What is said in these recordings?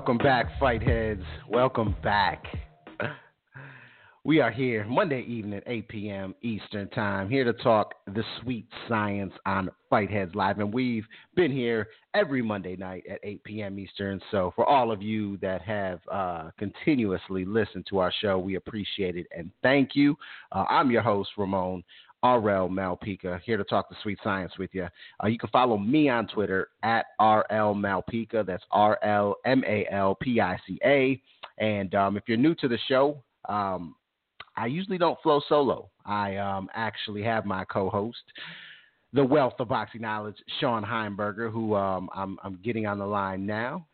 Welcome back, fight heads. Welcome back. We are here Monday evening, 8 p.m. Eastern Time, here to talk the sweet science on Fight Heads Live. And we've been here every Monday night at 8 p.m. Eastern. So, for all of you that have uh, continuously listened to our show, we appreciate it and thank you. Uh, I'm your host, Ramon. RL Malpica, here to talk the sweet science with you. Uh, you can follow me on Twitter at RL Malpica. That's R L M A L P I C A. And um, if you're new to the show, um, I usually don't flow solo. I um, actually have my co-host, the wealth of boxing knowledge, Shawn Heimberger, who um, I'm, I'm getting on the line now.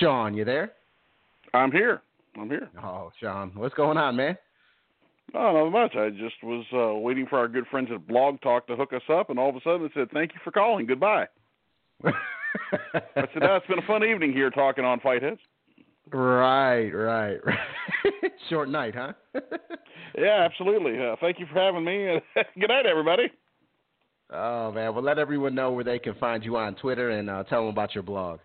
Shawn, you there? I'm here. I'm here. Oh, Shawn, what's going on, man? Oh, not much. I just was uh, waiting for our good friends at Blog Talk to hook us up, and all of a sudden it said, "Thank you for calling. Goodbye." I said, "That's been a fun evening here talking on Fight Heads." Right, right, right. Short night, huh? yeah, absolutely. Uh, thank you for having me. Good night, everybody. Oh man, well let everyone know where they can find you on Twitter and uh, tell them about your blog.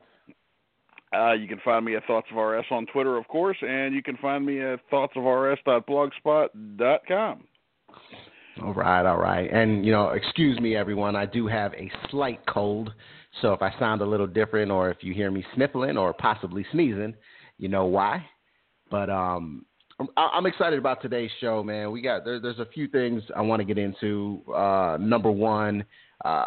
Uh, you can find me at Thoughts of RS on Twitter, of course, and you can find me at thoughtsofrs.blogspot.com. All right, all right. And, you know, excuse me, everyone, I do have a slight cold. So if I sound a little different or if you hear me sniffling or possibly sneezing, you know why. But um, I'm excited about today's show, man. We got there, there's a few things I want to get into. Uh, number one, uh,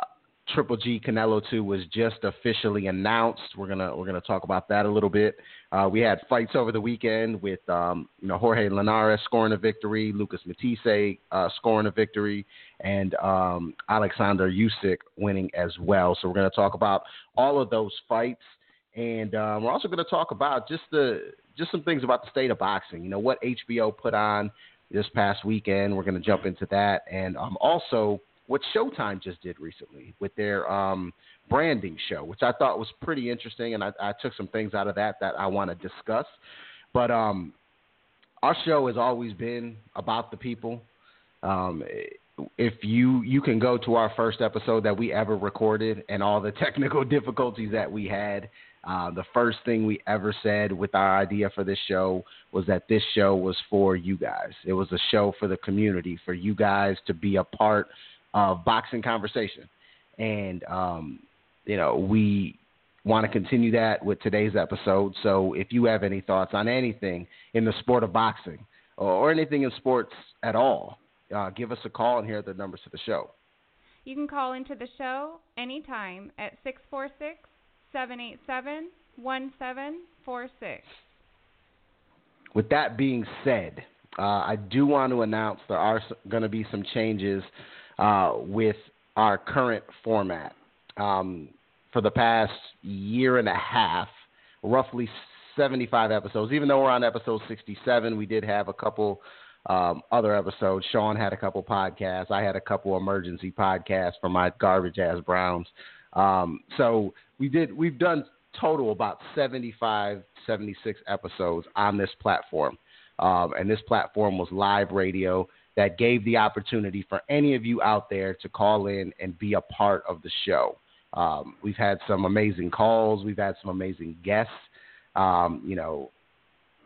Triple G Canelo 2 was just officially announced. We're gonna we're gonna talk about that a little bit. Uh, we had fights over the weekend with um, you know Jorge Linares scoring a victory, Lucas Matthysse uh, scoring a victory, and um, Alexander Usyk winning as well. So we're gonna talk about all of those fights, and um, we're also gonna talk about just the just some things about the state of boxing. You know what HBO put on this past weekend. We're gonna jump into that, and um, also what Showtime just did recently with their um, branding show, which I thought was pretty interesting, and I, I took some things out of that that I want to discuss. But um, our show has always been about the people. Um, if you you can go to our first episode that we ever recorded and all the technical difficulties that we had. Uh, the first thing we ever said with our idea for this show was that this show was for you guys. It was a show for the community, for you guys to be a part of boxing conversation. And, um, you know, we want to continue that with today's episode. So if you have any thoughts on anything in the sport of boxing or, anything in sports at all, uh, give us a call and hear the numbers to the show. You can call into the show anytime at 646 787 1746. With that being said, uh, I do want to announce there are going to be some changes uh, with our current format. Um, for the past year and a half, roughly 75 episodes. Even though we're on episode 67, we did have a couple um, other episodes. Shawn had a couple podcasts. I had a couple emergency podcasts for my garbage ass Browns. Um, so we did. We've done total about 75, 76 episodes on this platform, um, and this platform was live radio that gave the opportunity for any of you out there to call in and be a part of the show. Um, we've had some amazing calls. We've had some amazing guests. Um, you know,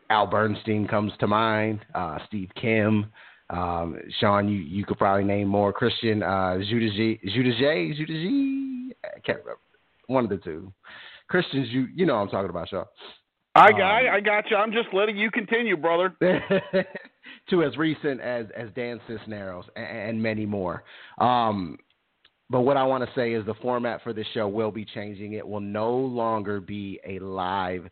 Al Bernstein comes to mind. Uh, Steve Kim. Um, Shawn, you, you could probably name more. Christian uh, Judici, Judici, I can't remember. One of the two. Christians, you you know what I'm talking about, Shawn. I got um, I got you. I'm just letting you continue, brother. to as recent as as Dan Cisneros and, and many more. Um, but what I want to say is the format for this show will be changing. It will no longer be a live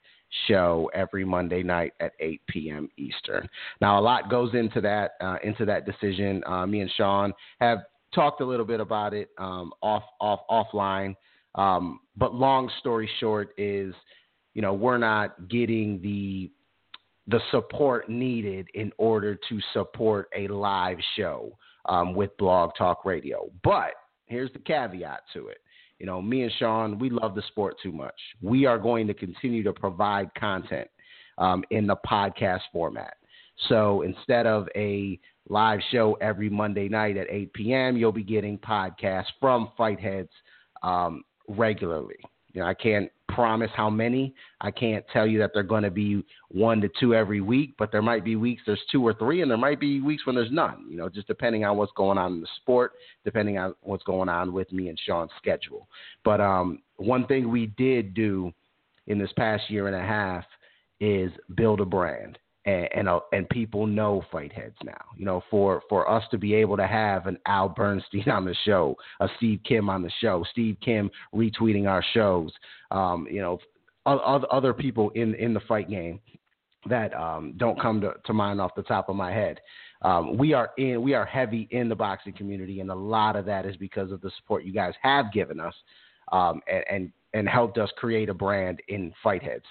show every Monday night at 8 p.m. Eastern. Now, a lot goes into that uh, into that decision. Uh, me and Shawn have talked a little bit about it um, off off offline. Um, but long story short is, you know, we're not getting the the support needed in order to support a live show um, with Blog Talk Radio. But here's the caveat to it. You know, me and Shawn, we love the sport too much. We are going to continue to provide content um, in the podcast format. So instead of a live show every Monday night at 8 p.m., you'll be getting podcasts from Fight Heads um, regularly. You know, I can't promise how many. I can't tell you that they're going to be one to two every week, but there might be weeks there's two or three, and there might be weeks when there's none. You know, just depending on what's going on in the sport, depending on what's going on with me and Shawn's schedule. But um, one thing we did do in this past year and a half is build a brand and and, uh, and people know fight heads now. You know, for for us to be able to have an Al Bernstein on the show, a Steve Kim on the show, Steve Kim retweeting our shows, um, you know, other other people in in the fight game that um, don't come to, to mind off the top of my head. Um, we are in we are heavy in the boxing community, and a lot of that is because of the support you guys have given us um, and, and and helped us create a brand in fight heads.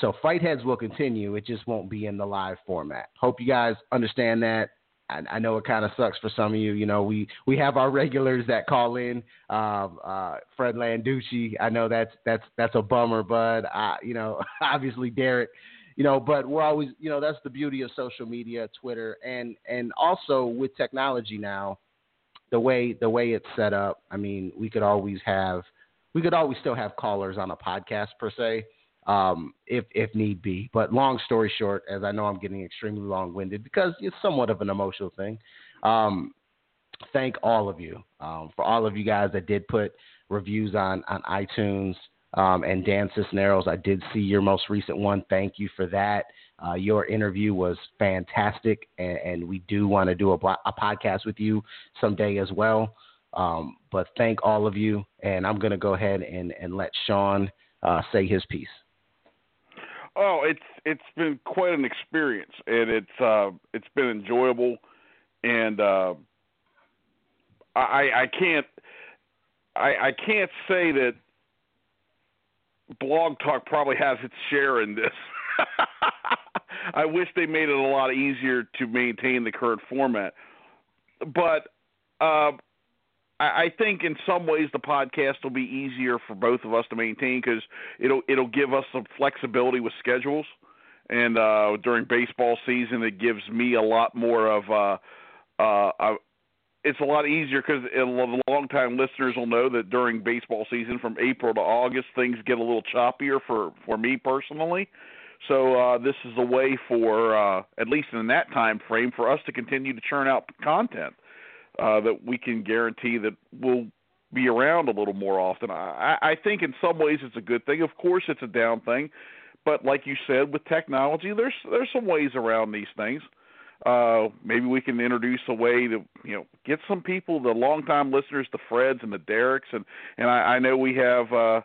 So fight heads will continue. It just won't be in the live format. Hope you guys understand that. I, I know it kind of sucks for some of you. You know, we we have our regulars that call in. Um, uh, Fred Landucci. I know that's that's that's a bummer, but I, you know, obviously Derek. You know, but we're always, you know, that's the beauty of social media, Twitter, and and also with technology now, the way the way it's set up. I mean, we could always have, we could always still have callers on a podcast per se um, if if need be. But long story short, as I know I'm getting extremely long winded because it's somewhat of an emotional thing. Um, thank all of you um, for all of you guys that did put reviews on on iTunes. Um, and Dan Cisneros, I did see your most recent one. Thank you for that. Uh, your interview was fantastic, and, and we do want to do a, a, podcast with you someday as well. Um, but thank all of you, and I'm going to go ahead and, and let Shawn uh, say his piece. Oh, it's it's been quite an experience, and it's uh, it's been enjoyable, and uh, I I can't I I can't say that Blog Talk probably has its share in this. I wish they made it a lot easier to maintain the current format, but uh, I, I think in some ways the podcast will be easier for both of us to maintain because it'll it'll give us some flexibility with schedules, and uh, during baseball season it gives me a lot more of uh, uh, uh it's a lot easier because the long-time listeners will know that during baseball season, from April to August, things get a little choppier for for me personally. So uh, this is a way for, uh, at least in that time frame, for us to continue to churn out content uh, that we can guarantee that we'll be around a little more often. I, I think in some ways it's a good thing. Of course, it's a down thing, but like you said, with technology, there's there's some ways around these things. Uh, maybe we can introduce a way to you know get some people, the longtime listeners, the Freds and the Derricks, and and I, I know we have. Uh,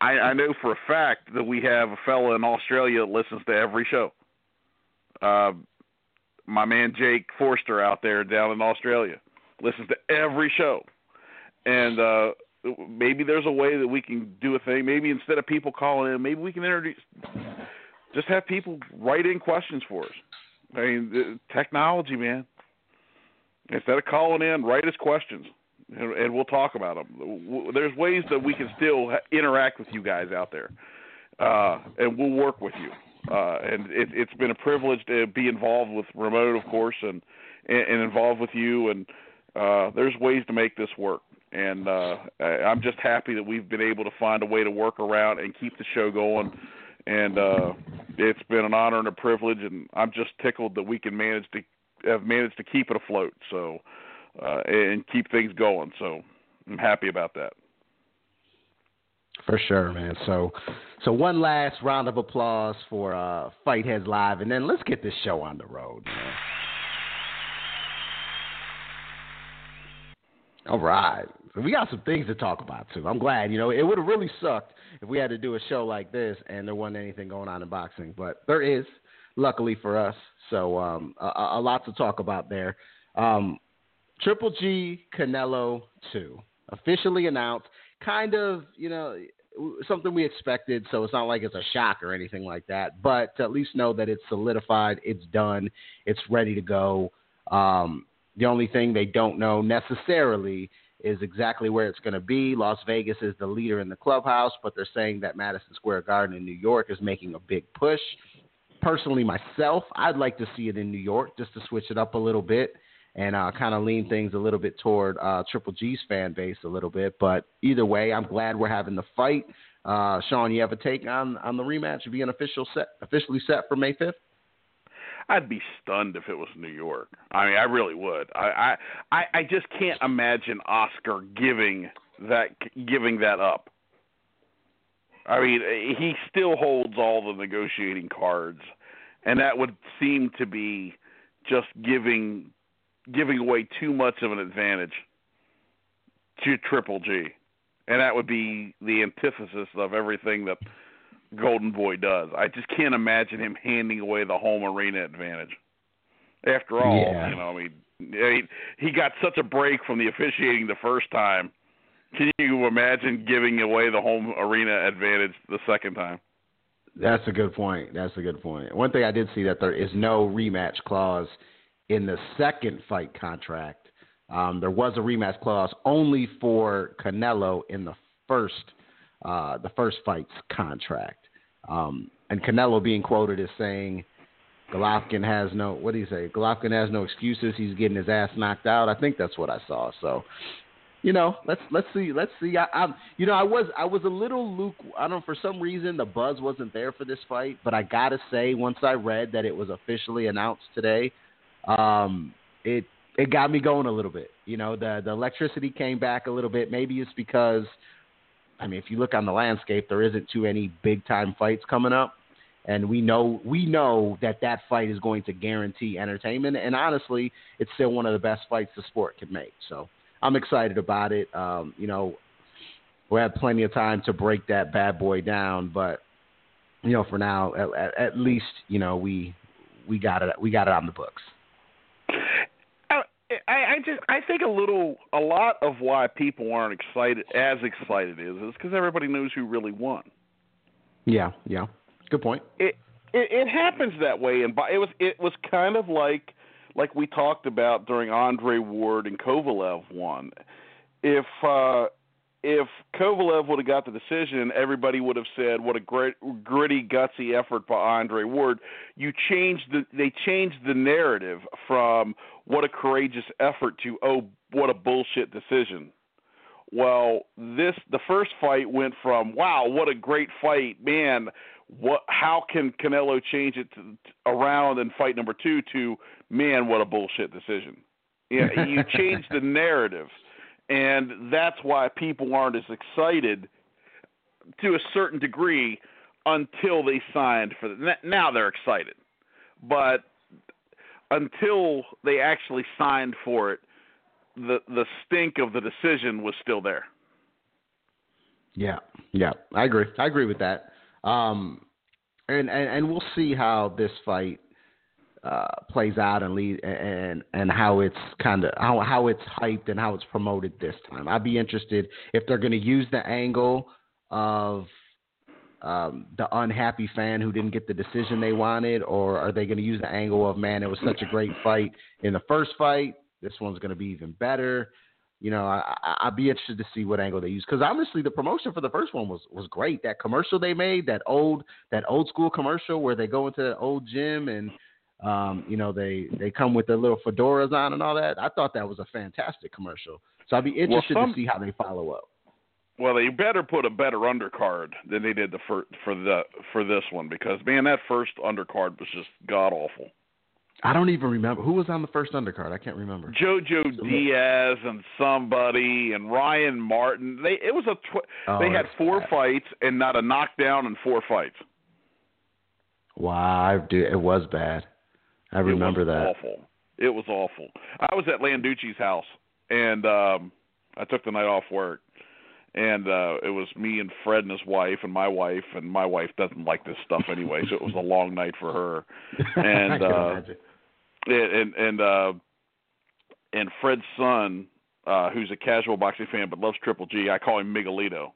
I, I know for a fact that we have a fellow in Australia that listens to every show. Uh, my man Jake Forster out there down in Australia listens to every show, and uh, maybe there's a way that we can do a thing. Maybe instead of people calling in, maybe we can introduce, just have people write in questions for us. I mean, technology, man. Instead of calling in, write us questions, and, and we'll talk about them. There's ways that we can still interact with you guys out there, uh, and we'll work with you uh, and it, it's been a privilege to be involved with remote, of course, and and, and involved with you. And uh, there's ways to make this work. And uh, I'm just happy that we've been able to find a way to work around and keep the show going. And uh, it's been an honor and a privilege, and I'm just tickled that we can manage to have managed to keep it afloat. So uh, and keep things going. So I'm happy about that. For sure, man. So, so one last round of applause for uh, Fight Heads Live, and then let's get this show on the road, man. All right. So we got some things to talk about too. I'm glad. You know, it would have really sucked if we had to do a show like this and there wasn't anything going on in boxing, but there is, luckily for us. So um, a, a, lot to talk about there. Um, Triple G Canelo two officially announced kind of, you know, something we expected, so it's not like it's a shock or anything like that. But at least know that it's solidified, it's done, it's ready to go. Um, the only thing they don't know necessarily is exactly where it's going to be. Las Vegas is the leader in the clubhouse, but they're saying that Madison Square Garden in New York is making a big push. Personally, myself, I'd like to see it in New York just to switch it up a little bit and uh, kind of lean things a little bit toward uh, Triple G's fan base a little bit. But either way, I'm glad we're having the fight. Uh, Shawn, you have a take on on the rematch being official set officially set for May fifth? I'd be stunned if it was New York. I mean, I really would. I I I just can't imagine Oscar giving that giving that up. I mean, he still holds all the negotiating cards, and that would seem to be just giving giving away too much of an advantage to Triple G, and that would be the antithesis of everything that Golden Boy does. I just can't imagine him handing away the home arena advantage. After all, yeah. you know, I mean, I mean, he got such a break from the officiating the first time. Can you imagine giving away the home arena advantage the second time? That's a good point. That's a good point. One thing I did see that there is no rematch clause in the second fight contract. Um, there was a rematch clause only for Canelo in the first uh, the first fight's contract. Um, and Canelo being quoted as saying, Golovkin has no, what do you say? Golovkin has no excuses. He's getting his ass knocked out. I think that's what I saw. So, you know, let's let's see, let's see. I, I'm, you know, I was I was a little luke. I don't know for some reason the buzz wasn't there for this fight, but I gotta say, once I read that it was officially announced today, um, it it got me going a little bit. You know, the the electricity came back a little bit. Maybe it's because I mean, if you look on the landscape, there isn't too many big time fights coming up, and we know we know that that fight is going to guarantee entertainment. And honestly, it's still one of the best fights the sport can make. So I'm excited about it. Um, you know, we'll have plenty of time to break that bad boy down, but you know, for now, at, at least you know we we got it we got it on the books. I, I just I think a little a lot of why people aren't excited as excited is is because everybody knows who really won. Yeah, yeah, good point. It, it it happens that way, and it was it was kind of like like we talked about during Andre Ward and Kovalev won. If uh if Kovalev would have got the decision, everybody would have said, "What a great, gritty, gutsy effort by Andre Ward." You changed the they changed the narrative from "What a courageous effort" to "Oh, what a bullshit decision." Well, this the first fight went from "Wow, what a great fight, man." What? How can Canelo change it to, around in fight number two to "Man, what a bullshit decision"? Yeah, you changed the narrative and that's why people aren't as excited to a certain degree until they signed for the now they're excited. But until they actually signed for it the the stink of the decision was still there. Yeah yeah i agree. I agree with that. Um and and, and we'll see how this fight uh, plays out and lead and and how it's kind of how how it's hyped and how it's promoted this time. I'd be interested if they're going to use the angle of um, the unhappy fan who didn't get the decision they wanted, or are they going to use the angle of man, it was such a great fight in the first fight. This one's going to be even better. You know, I, I'd be interested to see what angle they use because honestly, the promotion for the first one was was great. That commercial they made, that old that old school commercial where they go into the old gym and um, you know, they they come with their little fedoras on and all that. I thought that was a fantastic commercial. So I'd be interested well, some, to see how they follow up. Well, they better put a better undercard than they did the for for the for this one because man, that first undercard was just god awful. I don't even remember who was on the first undercard. I can't remember. Jojo so, Diaz and somebody and Ryan Martin. They it was a tw- oh, they had four bad. fights and not a knockdown in four fights. Wow, it was bad. I remember it was that. Awful. It was awful. I was at Landucci's house, and um I took the night off work, and uh it was me and Fred and his wife and my wife, and my wife doesn't like this stuff anyway, so it was a long night for her. And uh and and uh and Fred's son, uh who's a casual boxing fan but loves Triple G, I call him Miguelito.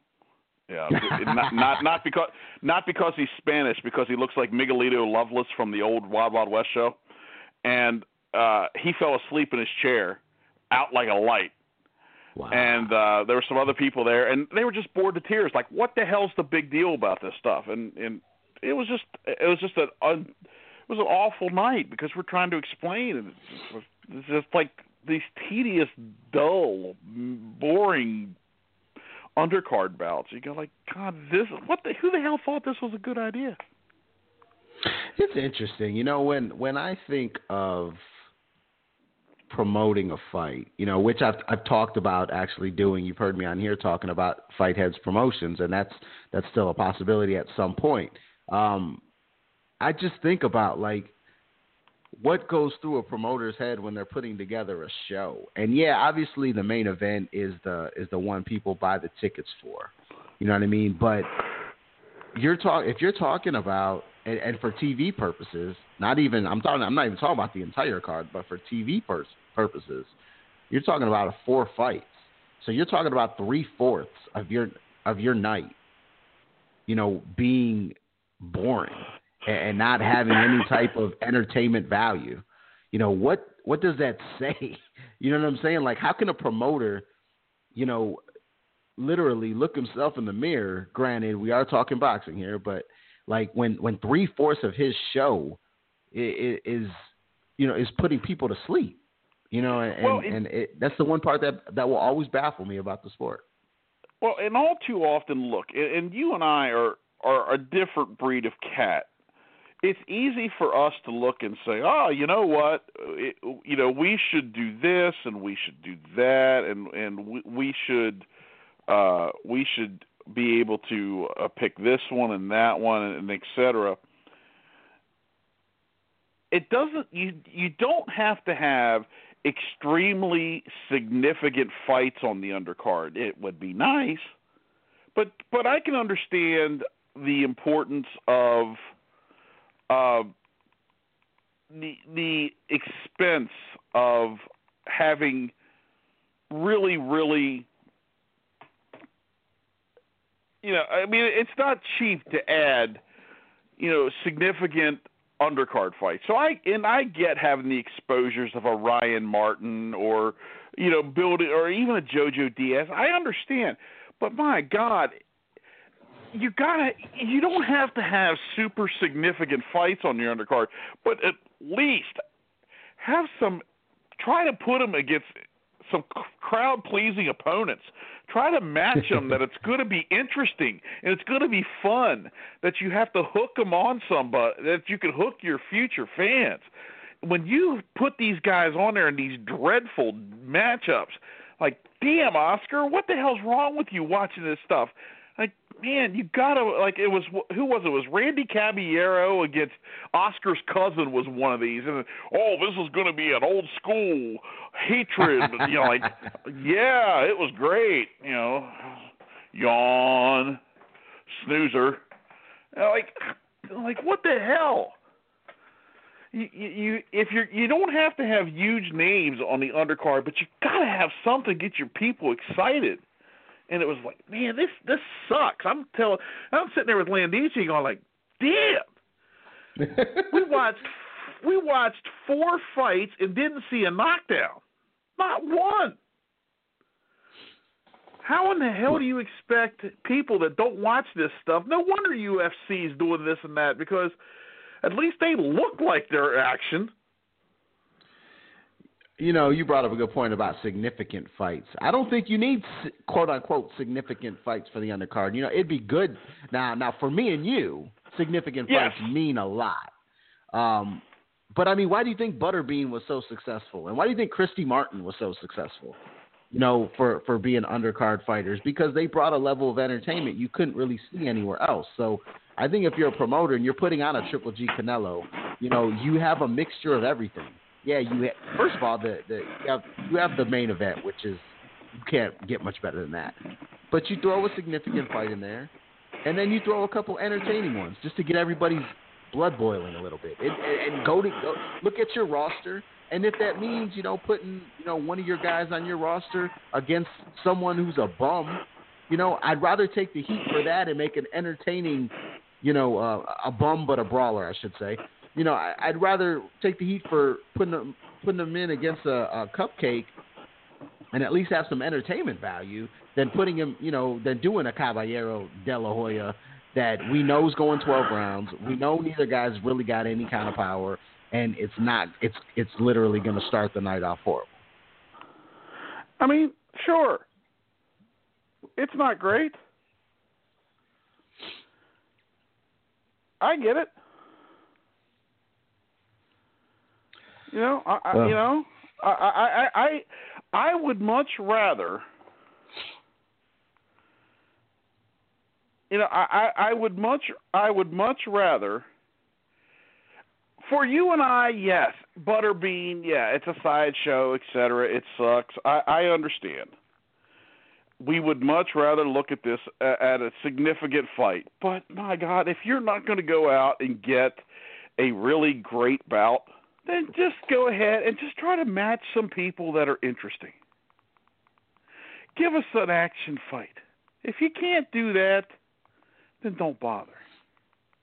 Yeah, not, not not because not because he's Spanish, because he looks like Miguelito Loveless from the old Wild Wild West show, and uh, he fell asleep in his chair, out like a light. Wow. And uh, there were some other people there, and they were just bored to tears. Like, what the hell's the big deal about this stuff? And and it was just it was just an un, it was an awful night because we're trying to explain, and it's just like these tedious, dull, boring undercard bouts. You go like, God, this what the who the hell thought this was a good idea? It's interesting, you know, when when I think of promoting a fight, you know, which I've I've talked about actually doing. You've heard me on here talking about Fight Heads promotions, and that's that's still a possibility at some point. Um, I just think about like what goes through a promoter's head when they're putting together a show. And yeah, obviously the main event is the is the one people buy the tickets for. You know what I mean? But you're talk if you're talking about and, and for TV purposes, not even I'm talking I'm not even talking about the entire card, but for TV pur- purposes, you're talking about a four fights. So you're talking about three fourths of your of your night, you know, being boring and not having any type of entertainment value. You know what what does that say? You know what I'm saying? Like how can a promoter, you know, literally look himself in the mirror? Granted, we are talking boxing here, but like when when three fourths of his show is, is you know is putting people to sleep. You know, and, well, it, and it, that's the one part that that will always baffle me about the sport. Well, and all too often, look, and you and I are are a different breed of cat it's easy for us to look and say, "Oh, you know what? It, you know, we should do this and we should do that and and we, we should uh we should be able to uh, pick this one and that one and, and et cetera." It doesn't you you don't have to have extremely significant fights on the undercard. It would be nice, but but I can understand the importance of uh, the the expense of having really really you know I mean it's not cheap to add you know significant undercard fights. So I and I get having the exposures of a Ryan Martin or you know building or even a Jojo Diaz. I understand, but my God, you gotta you don't have to have super significant fights on your undercard, but at least have some try to put them against some crowd pleasing opponents. Try to match them that it's going to be interesting and it's going to be fun. That you have to hook them on somebody. That you can hook your future fans. When you put these guys on there in these dreadful matchups, like damn Oscar, what the hell's wrong with you watching this stuff? Like, man, you gotta like it was who was it? it was Randy Caballero against Oscar's cousin was one of these, and oh, this is going to be an old school hatred. you know, like yeah, it was great. You know, yawn, snoozer. Like, like what the hell? You, you if you're you don't have to have huge names on the undercard, but you gotta have something to get your people excited and it was like, man, this this sucks. I'm telling, I'm sitting there with Landucci going like, damn. we watched we watched four fights and didn't see a knockdown, not one. How in the hell do you expect people that don't watch this stuff? No wonder UFC's doing this and that because at least they look like they're action you know, you brought up a good point about significant fights. I don't think you need quote unquote significant fights for the undercard. You know, it'd be good now. Now, for me and you, significant yes. fights mean a lot. Um, but I mean, why do you think Butterbean was so successful, and why do you think Christy Martin was so successful? You know, for for being undercard fighters because they brought a level of entertainment you couldn't really see anywhere else. So I think if you're a promoter and you're putting on a Triple G Canelo, you know, you have a mixture of everything yeah, you ha- first of all the the you have, you have the main event, which is you can't get much better than that. But you throw a significant fight in there, and then you throw a couple entertaining ones just to get everybody's blood boiling a little bit, and, and go to go, look at your roster. And if that means you know putting you know one of your guys on your roster against someone who's a bum, you know I'd rather take the heat for that and make an entertaining, you know, uh, a bum but a brawler, I should say, you know, I, would rather take the heat for putting them putting them in against a, a cupcake, and at least have some entertainment value than putting him, you know, than doing a Caballero De La Hoya that we know is going 12 rounds. We know neither guy's really got any kind of power, and it's not. It's it's literally going to start the night off horrible. I mean, sure. It's not great. I get it. You know, I, I Well- you know, I, I, I, I, would much rather. You know, I, I, I would much, I would much rather. For you and I, yes, Butterbean, yeah, it's a sideshow, etc. It sucks. I, I understand. We would much rather look at this at a significant fight. But my God, if you're not going to go out and get a really great bout, then just go ahead and just try to match some people that are interesting. Give us an action fight. If you can't do that, then don't bother.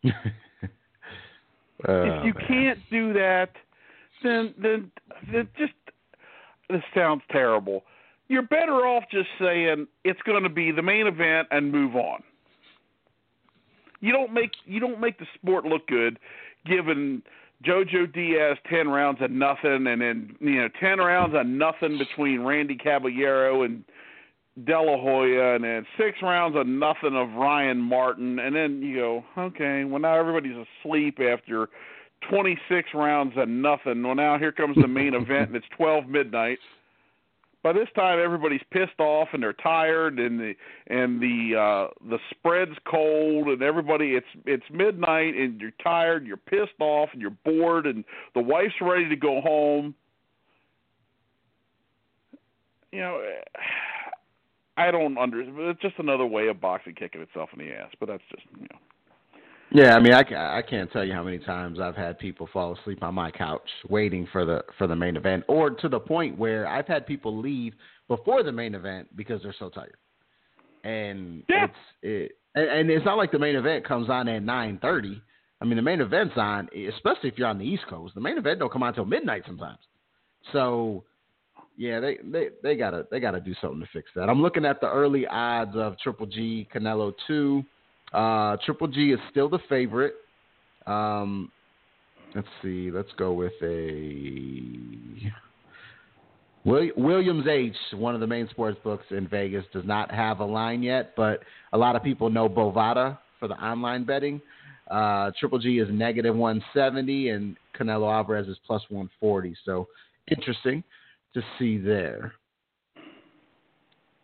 Oh, if you man. can't do that, then then then just this sounds terrible. You're better off just saying it's going to be the main event and move on. You don't make you don't make the sport look good, giving JoJo Diaz ten rounds of nothing, and then you know ten rounds of nothing between Randy Caballero and De La Hoya, and then six rounds of nothing of Ryan Martin, and then you go, okay, well now everybody's asleep after 26 rounds of nothing. Well now here comes the main event, and it's 12 midnight. By this time, everybody's pissed off and they're tired, and the and the uh, the spread's cold, and everybody it's it's midnight, and you're tired, and you're pissed off, and you're bored, and the wife's ready to go home. You know, I don't under. It's just another way of boxing kicking itself in the ass. But that's just you know. Yeah, I mean, I, I can't tell you how many times I've had people fall asleep on my couch waiting for the for the main event, or to the point where I've had people leave before the main event because they're so tired. And Yeah. it's it, and, and it's not like the main event comes on at nine thirty. I mean, the main event's on, especially if you're on the East Coast. The main event don't come on until midnight sometimes. So, yeah, they they they gotta they gotta do something to fix that. I'm looking at the early odds of Triple G Canelo two. Uh, Triple G is still the favorite. Um, let's see. Let's go with a Will, Williams H. One of the main sports books in Vegas does not have a line yet, but a lot of people know Bovada for the online betting. Uh, Triple G is negative 170, and Canelo Alvarez is plus 140. So interesting to see there.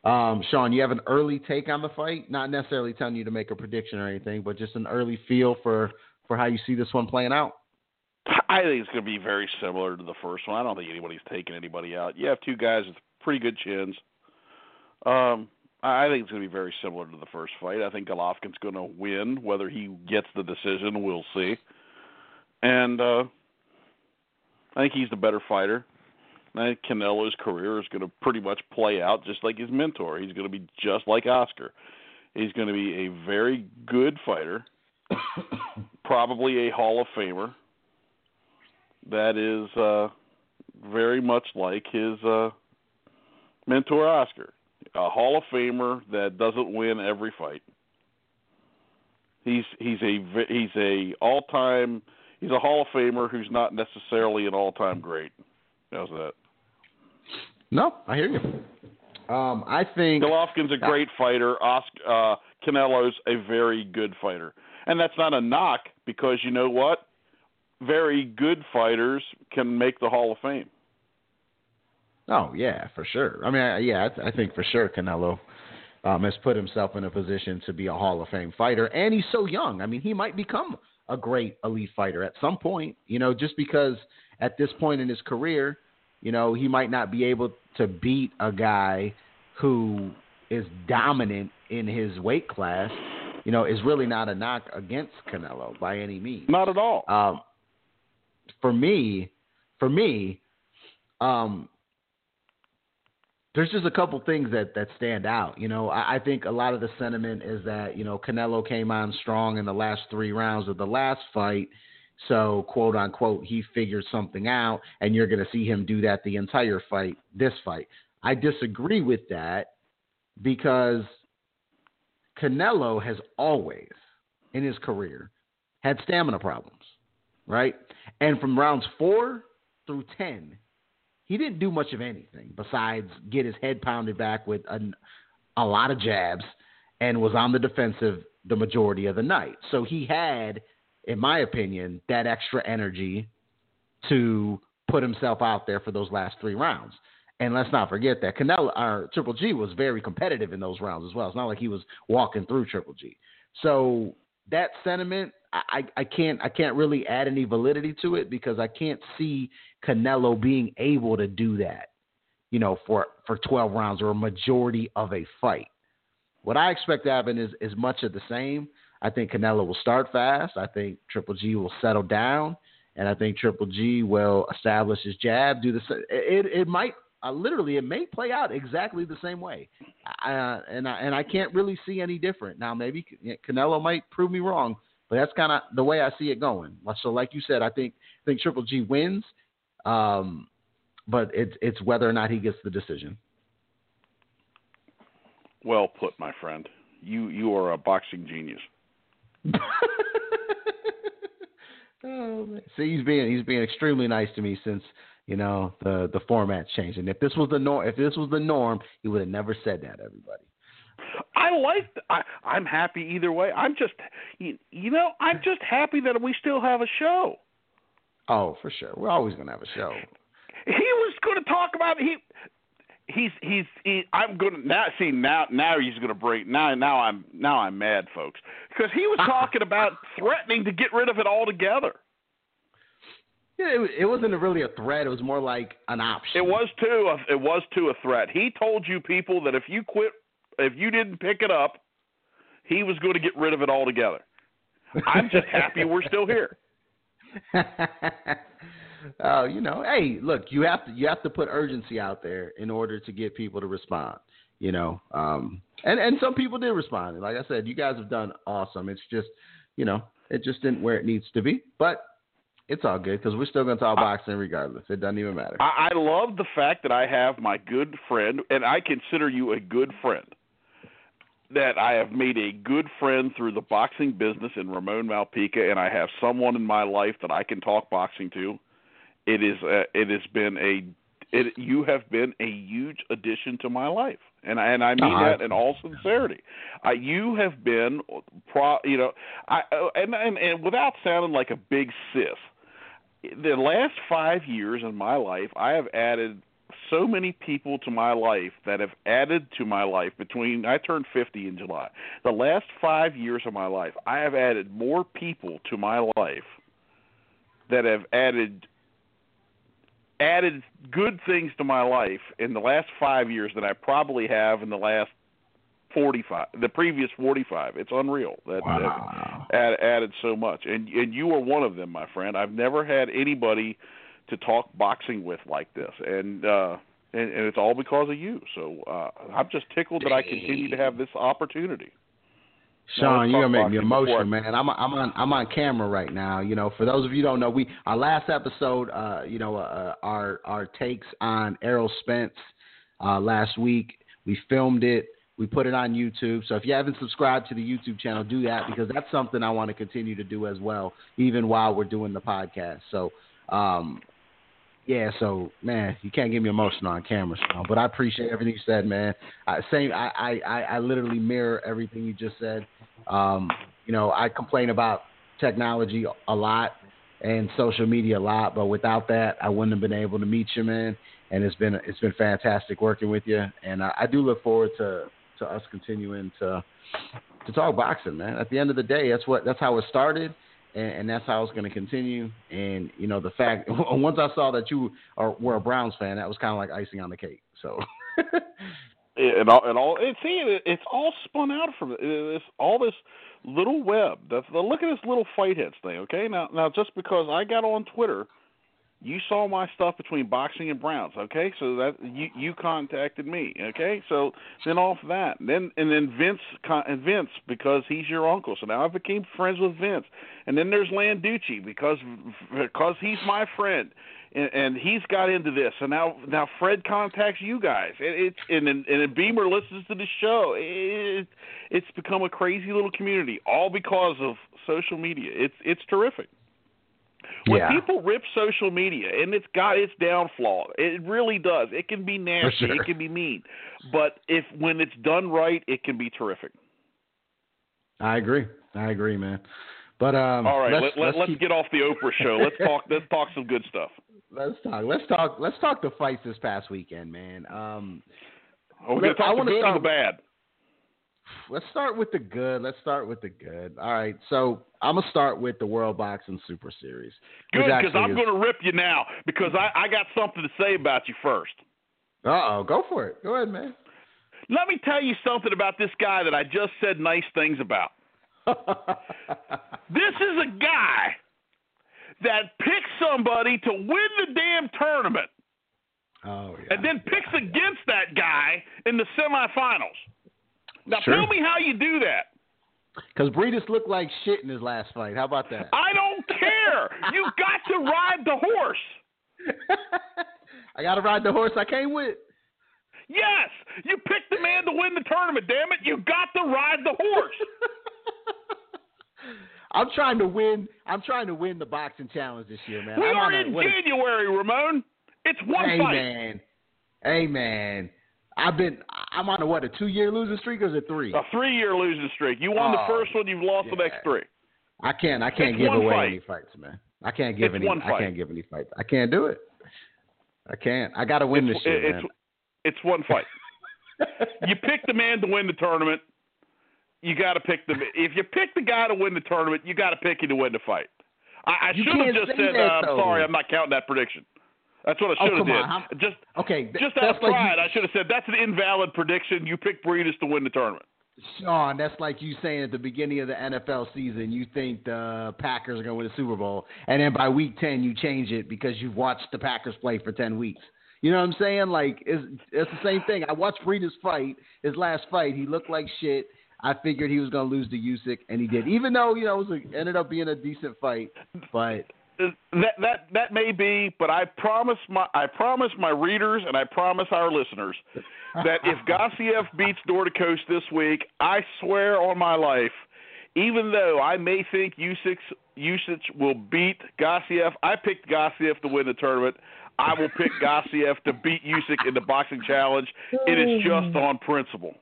Um, Shawn, you have an early take on the fight, not necessarily telling you to make a prediction or anything, but just an early feel for for how you see this one playing out. I think it's going to be very similar to the first one. I don't think anybody's taking anybody out. You have two guys with pretty good chins. Um, I think it's going to be very similar to the first fight. I think Golovkin's going to win. Whether he gets the decision, we'll see. And uh, I think he's the better fighter. I think Canelo's career is going to pretty much play out just like his mentor. He's going to be just like Oscar. He's going to be a very good fighter, probably a Hall of Famer. That is uh, very much like his uh, mentor Oscar, a Hall of Famer that doesn't win every fight. He's he's a he's a all time he's a Hall of Famer who's not necessarily an all time great. How's that? No, I hear you. Um, I think Golovkin's a great fighter. Oscar, uh, Canelo's a very good fighter, and that's not a knock because you know what? Very good fighters can make the Hall of Fame. Oh yeah, for sure. I mean, yeah, I, I think for sure Canelo um, has put himself in a position to be a Hall of Fame fighter, and he's so young. I mean, he might become a great elite fighter at some point. You know, just because at this point in his career, you know, he might not be able to beat a guy who is dominant in his weight class. You know, is really not a knock against Canelo by any means. Not at all. Um, for me, for me, um, there's just a couple things that that stand out. You know, I, I think a lot of the sentiment is that you know Canelo came on strong in the last three rounds of the last fight, so quote unquote he figured something out, and you're going to see him do that the entire fight. This fight, I disagree with that because Canelo has always in his career had stamina problems, right? And from rounds four through 10, he didn't do much of anything besides get his head pounded back with a, a lot of jabs and was on the defensive the majority of the night. So he had, in my opinion, that extra energy to put himself out there for those last three rounds. And let's not forget that Canelo or Triple G was very competitive in those rounds as well. It's not like he was walking through Triple G. So that sentiment, I, I can't I can't really add any validity to it because I can't see Canelo being able to do that, you know, for for 12 rounds or a majority of a fight. What I expect to happen is is much of the same. I think Canelo will start fast. I think Triple G will settle down, and I think Triple G will establish his jab. Do the it it might uh, literally it may play out exactly the same way, uh, and I, and I can't really see any different. Now maybe Canelo might prove me wrong, but that's kind of the way I see it going. So like you said, I think I think Triple G wins, um, but it's it's whether or not he gets the decision. Well put, my friend. You you are a boxing genius. oh, See, he's being he's being extremely nice to me since you know the the format's changed. And if this was the norm, if this was the norm, he would have never said that. Everybody. I like. I, I'm happy either way. I'm just, you, you know, I'm just happy that we still have a show. Oh, for sure. We're always gonna have a show. He was going to talk about he. He's he's he, I'm gonna now see now now he's gonna break now now I'm now I'm mad folks because he was talking about threatening to get rid of it altogether. Yeah, it, it wasn't really a threat. It was more like an option. It was too. A, it was too a threat. He told you people that if you quit, if you didn't pick it up, he was going to get rid of it altogether. I'm just happy we're still here. Uh, you know, hey, look, you have to you have to put urgency out there in order to get people to respond. You know, um, and and some people did respond. Like I said, you guys have done awesome. It's just, you know, it just didn't where it needs to be, but it's all good because we're still going to talk boxing regardless. It doesn't even matter. I, I love the fact that I have my good friend, and I consider you a good friend. That I have made a good friend through the boxing business in Ramon Malpica, and I have someone in my life that I can talk boxing to. It is a, it has been a it, you have been a huge addition to my life, and I, and I mean uh, that in all sincerity. Uh, you have been, pro, you know, I and, and and without sounding like a big sis, the last five years in my life, I have added so many people to my life that have added to my life between I turned 50 in July. The last 5 years of my life, I have added more people to my life that have added added good things to my life in the last 5 years that I probably have in the last 45 the previous 45 it's unreal that, wow. that add, added so much. And and you are one of them my friend. I've never had anybody to talk boxing with like this. And uh and, and it's all because of you. So uh i'm just tickled that i continue to have this opportunity Shawn, you're gonna make me emotional, man. I'm I'm on I'm on camera right now. You know, for those of you who don't know, we our last episode, uh, you know, uh, our our takes on Errol Spence uh, last week. We filmed it. We put it on YouTube. So if you haven't subscribed to the YouTube channel, do that because that's something I want to continue to do as well, even while we're doing the podcast. So, um, yeah, so man, you can't get me emotional on camera, but I appreciate everything you said, man. I, same, I, I, I literally mirror everything you just said. Um, you know, I complain about technology a lot and social media a lot, but without that, I wouldn't have been able to meet you, man. And it's been it's been fantastic working with you, and I, I do look forward to to us continuing to to talk boxing, man. At the end of the day, that's what that's how it started, and, and that's how it's going to continue. And you know, the fact once I saw that you are were a Browns fan, that was kind of like icing on the cake. So. it all, it all, it, see, it, it's all spun out from it, it's all this little web. That's the look at this little fight heads thing. Okay, now, now, just because I got on Twitter you saw my stuff between boxing and Browns, okay? So that you you contacted me, okay? So then off that, and then and then Vince and Vince because he's your uncle. So now I became friends with Vince, and then there's Landucci because because he's my friend, and, and he's got into this. So now now Fred contacts you guys. It, it's and and, and Beamer listens to the show. It, it's become a crazy little community, all because of social media. It's it's terrific. When Yeah. people rip social media, and it's got its downfall, it really does. It can be nasty, sure. it can be mean, but if when it's done right, it can be terrific. I agree. I agree, man. But um, All right, let's, let, let, let's let's keep- get off the Oprah show. Let's talk. let's talk some good stuff. Let's talk. Let's talk. Let's talk the fights this past weekend, man. Um, Are we going Look, to I talk the good start- the bad? Let's start with the good. Let's start with the good. All right. So I'm gonna start with the World Boxing Super Series. Good, because I'm is- going to rip you now because I, I got something to say about you first. Uh oh. Go for it. Go ahead, man. Let me tell you something about this guy that I just said nice things about. This is a guy that picks somebody to win the damn tournament oh yeah. and then picks against that guy in the semifinals. Now Sure. tell me how you do that. Because Briedis looked like shit in his last fight. How about that? I don't care. you got to ride the horse. I got to ride the horse I came with. Yes, you picked the man to win the tournament. Damn it, you got to ride the horse. I'm trying to win. I'm trying to win the boxing challenge this year, man. we I'm are in a- January, Ramon. It's one hey fight. man, hey man. I've been. I'm on a what a two year losing streak or is it three? A three-year losing streak. You won Oh, the first one. You've lost the next three. I can't. I can't It's give away fight. any fights, man. I can't give It's any. I can't give any fights. I can't do it. I can't. I got to win it's, this year, it's, man. it's one fight. you pick the man to win the tournament. You got to pick the. If you pick the guy to win the tournament, you got to pick him to win the fight. I, I should have just said, that, uh, though. "Sorry, I'm not counting that prediction." That's what I Oh, should have come did. on. Just, okay, th- just out of like you- I should have said that's an invalid prediction. You picked Briedis to win the tournament. Shawn, that's like you saying at the beginning of the NFL season, you think the Packers are going to win the Super Bowl, and then by week ten you change it because you've watched the Packers play for ten weeks. You know what I'm saying? Like it's it's the same thing. I watched Briedis fight his last fight. He looked like shit. I figured he was going to lose to Usyk, and he did. Even though you know it was a, ended up being a decent fight, but That that that may be, but I promise my I promise my readers and I promise our listeners that if Gassiev beats Dorticos this week, I swear on my life, even though I may think Usyk Usyk will beat Gassiev, I picked Gassiev to win the tournament. I will pick Gassiev to beat Usyk in the boxing challenge. It is just hmm. on principle.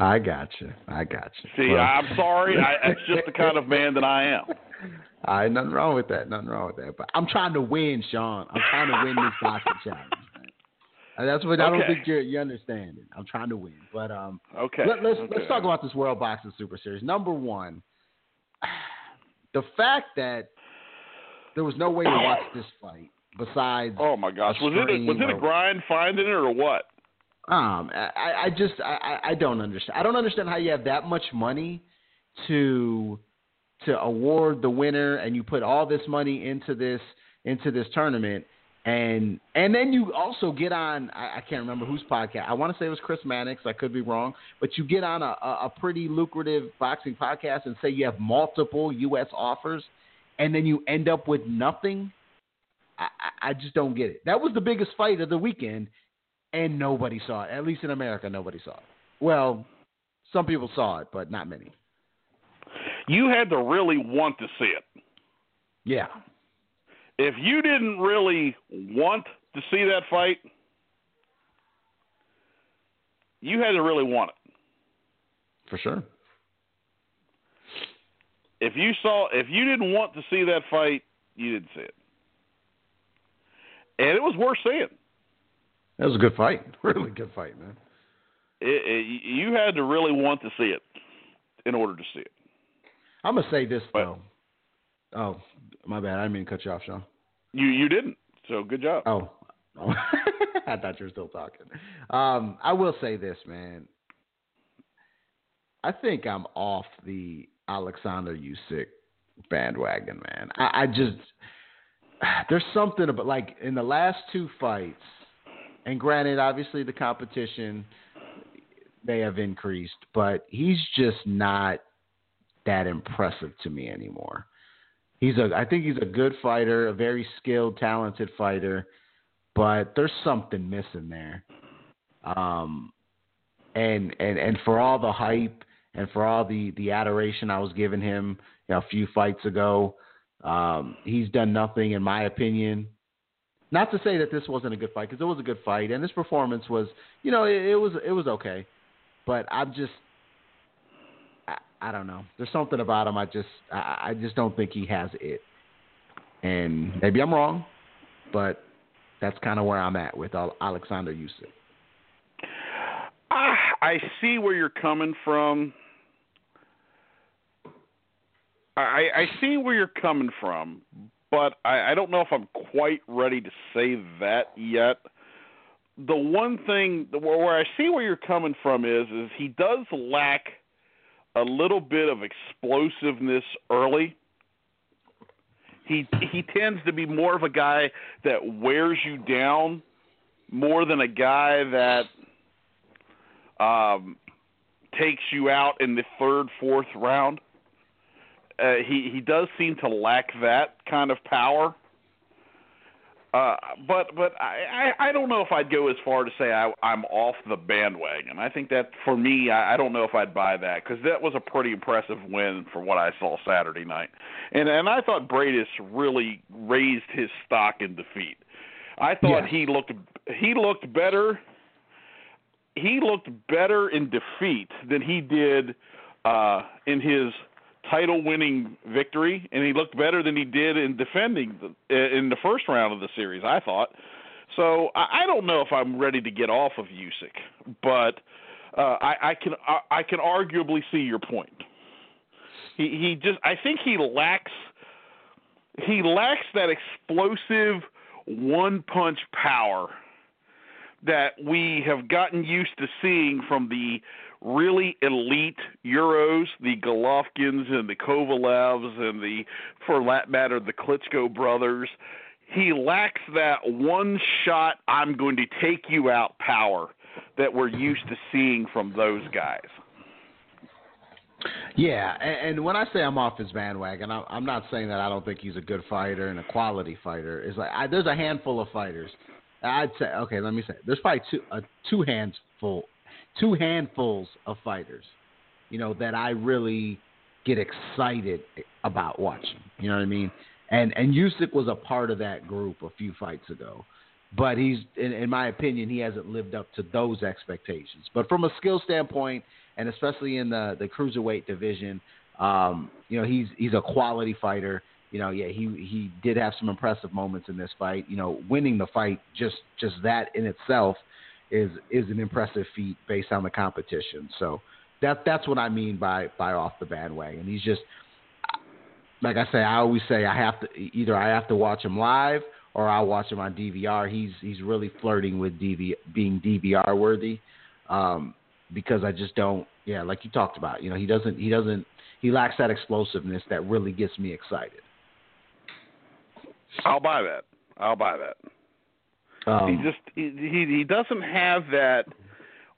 I got you. I got you. See, Well, I'm sorry. I, that's just the kind of man that I am. I nothing wrong with that. Nothing wrong with that. But I'm trying to win, Shawn. I'm trying to win this boxing challenge. Man. That's what I don't think you're you understand it. I'm trying to win. But um, Okay. let, let's okay. let's talk about this World Boxing Super Series. Number one, the fact that there was no way to watch this fight besides Oh my gosh, was it a, was it a grind finding it or what? Um, I, I just I, I- don't understand. I don't understand how you have that much money to to award the winner, and you put all this money into this into this tournament, and and then you also get on. I, I can't remember whose podcast. I want to say it was Chris Mannix. I could be wrong, but you get on a, a, pretty lucrative boxing podcast and say you have multiple U.S. offers, and then you end up with nothing. I- I just don't get it. That was the biggest fight of the weekend, and nobody saw it. At least in America, nobody saw it. Well, some people saw it, but not many. You had to really want to see it. Yeah, If you didn't really want to see that fight, you had to really want it. for sure. If you saw if you didn't want to see that fight, you didn't see it. And it was worth seeing. That was a good fight. Really good fight, man. It, it, you had to really want to see it in order to see it. I'm gonna say this But- though. Oh, my bad. I didn't mean to cut you off, Shawn. You you didn't. So good job. Oh, oh. I thought you were still talking. Um, I will say this, man. I think I'm off the Alexander Usyk bandwagon, man. I, I just there's something about like in the last two fights, and granted, obviously the competition may have increased, but he's just not that impressive to me anymore. He's a I think he's a good fighter, a very skilled, talented fighter, but there's something missing there. Um and and and for all the hype and for all the the adoration I was giving him you know, a few fights ago, Um, he's done nothing, in my opinion. Not to say that this wasn't a good fight because it was a good fight, and this performance was, you know, it, it was it was okay. But I'm just, I, I don't know. There's something about him. I just I, I just don't think he has it. And maybe I'm wrong, but that's kind of where I'm at with Alexander Usyk. Ah, I see where you're coming from. I, I see where you're coming from, but I, I don't know if I'm quite ready to say that yet. The one thing where, where I see where you're coming from is is he does lack a little bit of explosiveness early. He he tends to be more of a guy that wears you down more than a guy that um, takes you out in the third, fourth round. Uh, he he does seem to lack that kind of power. Uh, but but I, I I don't know if I'd go as far to say I, I'm off the bandwagon. I think that for me, I, I don't know if I'd buy that because that was a pretty impressive win for what I saw Saturday night, and and I thought Briedis really raised his stock in defeat. I thought he looked he looked better. He looked better in defeat than he did uh, in his title winning victory, and he looked better than he did in defending the, in the first round of the series. I thought. So I, I don't know if I'm ready to get off of Usyk, but uh, I, I can I, I can arguably see your point. He he just I think he lacks he lacks that explosive one punch power that we have gotten used to seeing from the really elite Euros, the Golovkins and the Kovalevs and the, for that matter, the Klitschko brothers. He lacks that one shot, I'm going to take you out power that we're used to seeing from those guys. Yeah, and, when I say I'm off his bandwagon, I'm, not saying that I don't think he's a good fighter and a quality fighter. It's like I, there's a handful of fighters. I'd say okay, let me say there's probably two uh, two hands full two handfuls of fighters, you know, that I really get excited about watching. You know what I mean? And and Usyk was a part of that group a few fights ago, but he's, in, in my opinion, he hasn't lived up to those expectations. But from a skill standpoint, and especially in the the cruiserweight division, um, you know, he's he's a quality fighter. You know, yeah, he he did have some impressive moments in this fight. You know, winning the fight just just that in itself is is an impressive feat based on the competition. So that that's what I mean by by off the bandwagon. He's just like I say. I always say I have to either I have to watch him live or I'll watch him on DVR. He's he's really flirting with DV being DVR worthy um, because I just don't. Yeah, like you talked about. You know, he doesn't he doesn't he lacks that explosiveness that really gets me excited. I'll buy that. I'll buy that. Um, he just he, he he doesn't have that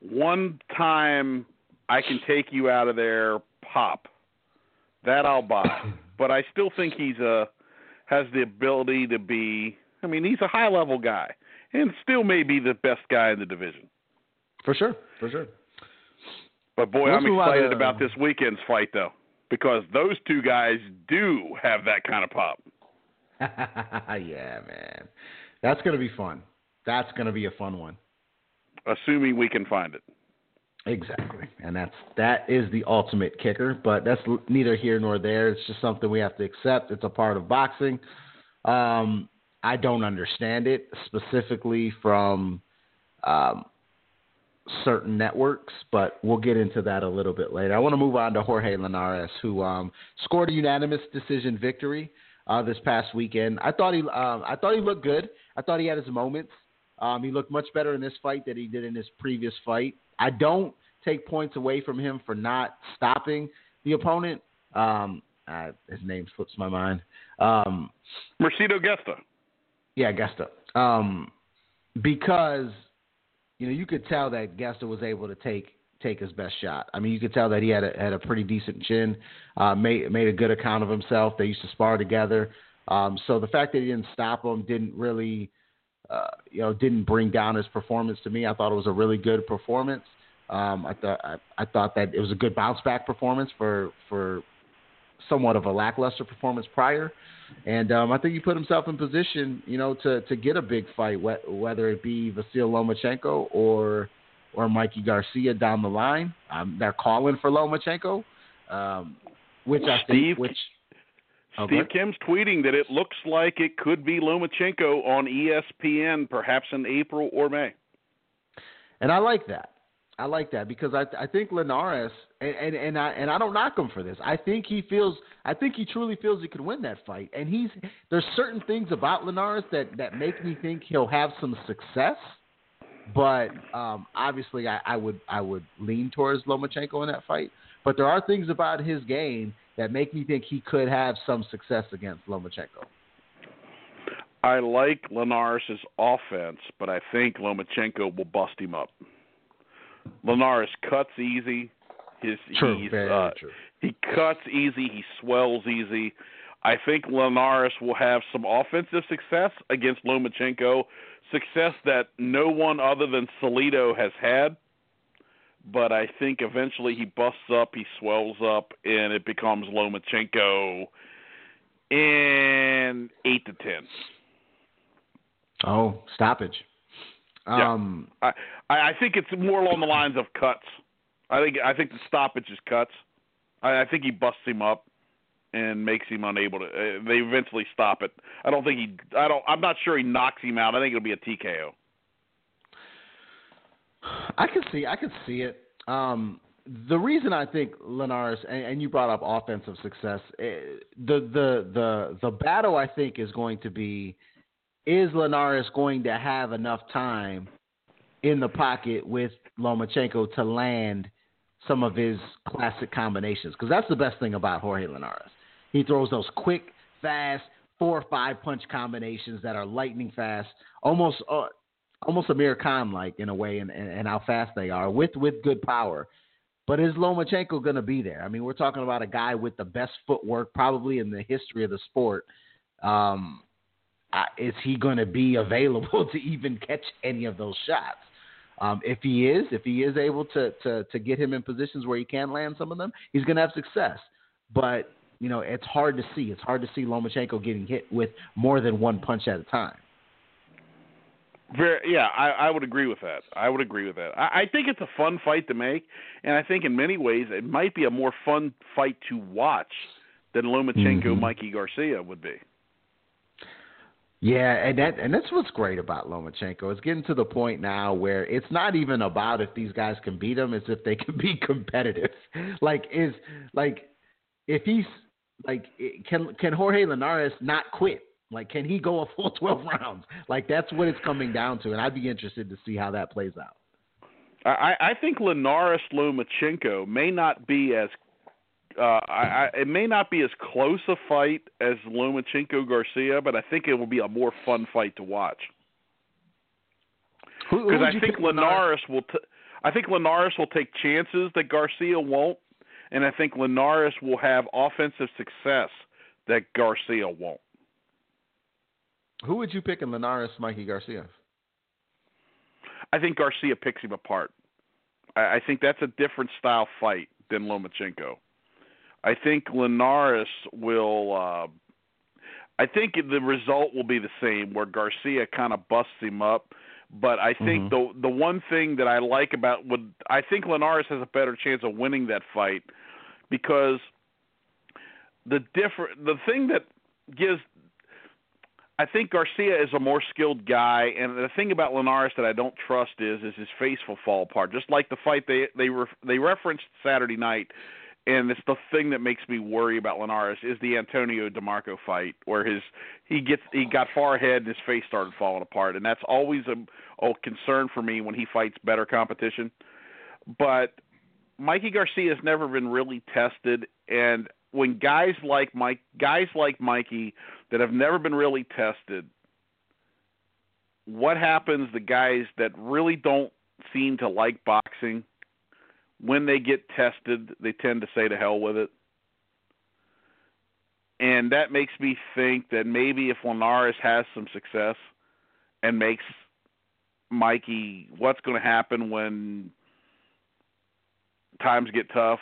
one time I can take you out of there pop. That I'll buy. but I still think he's a has the ability to be I mean, he's a high level guy and still may be the best guy in the division. For sure. For sure. But boy, I'm excited about this weekend's fight though. Because those two guys do have that kind of pop. yeah, man. That's gonna be fun. That's going to be a fun one. Assuming we can find it. Exactly, and that's that is the ultimate kicker. But that's neither here nor there. It's just something we have to accept. It's a part of boxing. Um, I don't understand it specifically from um, certain networks, but we'll get into that a little bit later. I want to move on to Jorge Linares, who um, scored a unanimous decision victory uh, this past weekend. I thought he, um, I thought he looked good. I thought he had his moments. Um, he looked much better in this fight than he did in his previous fight. I don't take points away from him for not stopping the opponent. Um, uh, his name slips my mind. Um, Mercito Gesta. Yeah, Gesta. Um, because you know you could tell that Gesta was able to take take his best shot. I mean, you could tell that he had a, had a pretty decent chin, uh, made made a good account of himself. They used to spar together. Um, so the fact that he didn't stop him didn't really uh, you know, didn't bring down his performance to me. I thought it was a really good performance. Um, I thought I, I thought that it was a good bounce back performance for for somewhat of a lackluster performance prior, and um, I think he put himself in position, you know, to to get a big fight, whether it be Vasyl Lomachenko or or Mikey Garcia down the line. Um, they're calling for Lomachenko, um, which I Steve, think which. Oh, Steve Kim's tweeting that it looks like it could be Lomachenko on ESPN, perhaps in April or May. And I like that. I like that because I I think Linares and, and and I and I don't knock him for this. I think he feels I think he truly feels he could win that fight. And he's there's certain things about Linares that that make me think he'll have some success. But um, obviously, I, I would I would lean towards Lomachenko in that fight. But there are things about his game that make me think he could have some success against Lomachenko. I like Linares' offense, but I think Lomachenko will bust him up. Linares cuts easy. His true, he's, uh, true. He cuts easy. He swells easy. I think Linares will have some offensive success against Lomachenko, success that no one other than Salido has had. But I think eventually he busts up, he swells up, and it becomes Lomachenko in eight to ten. Oh, stoppage. Um, yeah. I I think it's more along the lines of cuts. I think I think the stoppage is cuts. I, I think he busts him up and makes him unable to. Uh, they eventually stop it. I don't think he. I don't. I'm not sure he knocks him out. I think it'll be a TKO. I can see. I can see it. Um, the reason I think Linares and, and you brought up offensive success, eh, the the the the battle I think is going to be is Linares going to have enough time in the pocket with Lomachenko to land some of his classic combinations? Because that's the best thing about Jorge Linares. He throws those quick, fast, four or five punch combinations that are lightning fast, almost uh, almost Amir Khan like in a way, and, and, how fast they are with with good power. But is Lomachenko going to be there? I mean, we're talking about a guy with the best footwork probably in the history of the sport. Um, is he going to be available to even catch any of those shots? Um, if he is, if he is able to, to to get him in positions where he can land some of them, he's going to have success. But you know, it's hard to see. It's hard to see Lomachenko getting hit with more than one punch at a time. Very, yeah, I, I would agree with that. I would agree with that. I, I think it's a fun fight to make, and I think in many ways it might be a more fun fight to watch than Lomachenko mm-hmm. Mikey Garcia would be. Yeah, and that and that's what's great about Lomachenko. It's getting to the point now where it's not even about if these guys can beat him, it's if they can be competitive. Like is like if he's like can can Jorge Linares not quit? Like can he go a full 12 rounds? Like that's what it's coming down to and I'd be interested to see how that plays out. I, I think Linares Lomachenko may not be as uh, I, I, it may not be as close a fight as Lomachenko Garcia, but I think it will be a more fun fight to watch. Because I think Linares will. T- I think Linares will take chances that Garcia won't, and I think Linares will have offensive success that Garcia won't. Who would you pick in Linares, Mikey Garcia? I think Garcia picks him apart. I, I think that's a different style fight than Lomachenko. I think Linares will. Uh, I think the result will be the same, where Garcia kind of busts him up. But I think mm-hmm. the the one thing that I like about would I think Linares has a better chance of winning that fight because the different the thing that gives I think Garcia is a more skilled guy, and the thing about Linares that I don't trust is is his face will fall apart. Just like the fight they they re, they referenced Saturday night and it's the thing that makes me worry about Linares is the Antonio DeMarco fight where his he gets he got far ahead and his face started falling apart and that's always a, a concern for me when he fights better competition. But Mikey Garcia has never been really tested and when guys like Mike guys like Mikey that have never been really tested what happens the guys that really don't seem to like boxing when they get tested, they tend to say to hell with it. And that makes me think that maybe if Linares has some success and makes Mikey, what's going to happen when times get tough?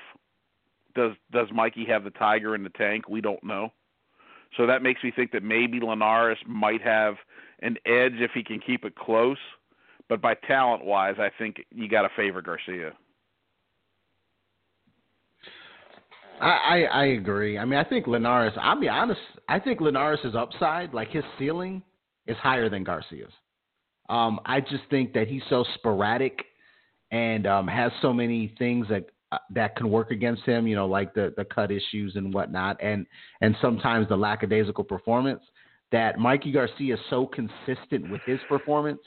Does does Mikey have the tiger in the tank? We don't know. So that makes me think that maybe Linares might have an edge if he can keep it close. But by talent wise, I think you got to favor Garcia. I, I agree. I mean, I think Linares. I'll be honest. I think Linares' upside, like his ceiling, is higher than Garcia's. Um, I just think that he's so sporadic and um, has so many things that that can work against him. You know, like the the cut issues and whatnot, and and sometimes the lackadaisical performance. That Mikey Garcia is so consistent with his performance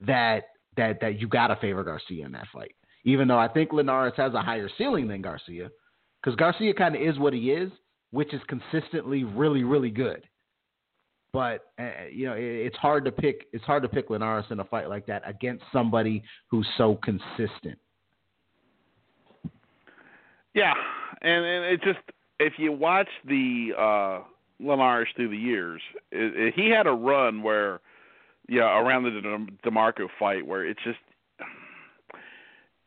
that that that you got to favor Garcia in that fight. Even though I think Linares has a higher ceiling than Garcia, because Garcia kind of is what he is, which is consistently really really good. But uh, you know, it, it's hard to pick. It's hard to pick Linares in a fight like that against somebody who's so consistent. Yeah, and and it just if you watch the uh Linares through the years, it, it, he had a run where, yeah, around the De- Demarco fight where it's just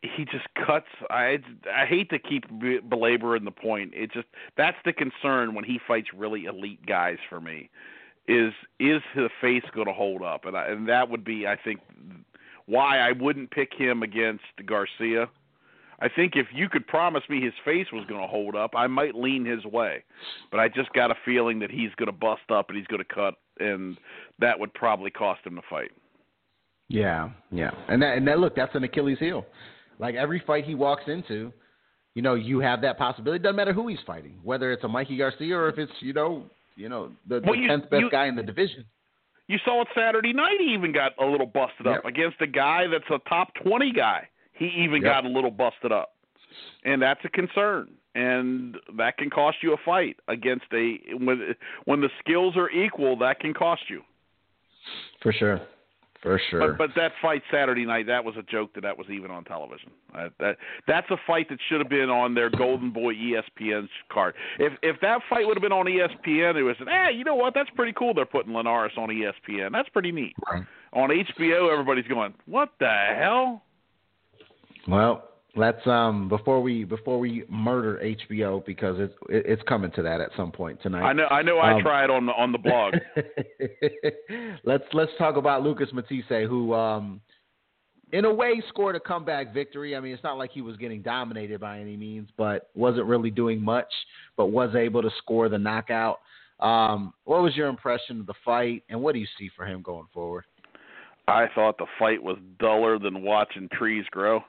he just cuts. I I hate to keep belaboring the point. It just that's the concern when he fights really elite guys for me is is the face going to hold up? And I, and that would be, I think, why I wouldn't pick him against Garcia. I think if you could promise me his face was going to hold up, I might lean his way. But I just got a feeling that he's going to bust up and he's going to cut, and that would probably cost him the fight. Yeah, yeah, and that and that look, that's an Achilles heel. Like every fight he walks into, you know, you have that possibility. It doesn't matter who he's fighting, whether it's a Mikey Garcia or if it's you know you know, the, the well, tenth best you, guy in the division. You saw it Saturday night. He even got a little busted yep. up against a guy that's a top twenty guy. He even yep. got a little busted up, and that's a concern. And that can cost you a fight against a when when the skills are equal. That can cost you. For sure. For sure. But, but that fight Saturday night, that was a joke that that was even on television. Uh, that that's a fight that should have been on their Golden Boy ESPN's card. If if that fight would have been on ESPN, it was, hey, you know what? That's pretty cool. They're putting Linares on ESPN. That's pretty neat. Right. On HBO, everybody's going, what the hell? Well, let's um before we before we murder HBO because it's it's coming to that at some point tonight. I know I know um, I tried on the on the blog. let's let's talk about Lucas Matthysse who um in a way scored a comeback victory. I mean, it's not like he was getting dominated by any means, but wasn't really doing much, but was able to score the knockout. Um, what was your impression of the fight, and what do you see for him going forward? I thought the fight was duller than watching trees grow.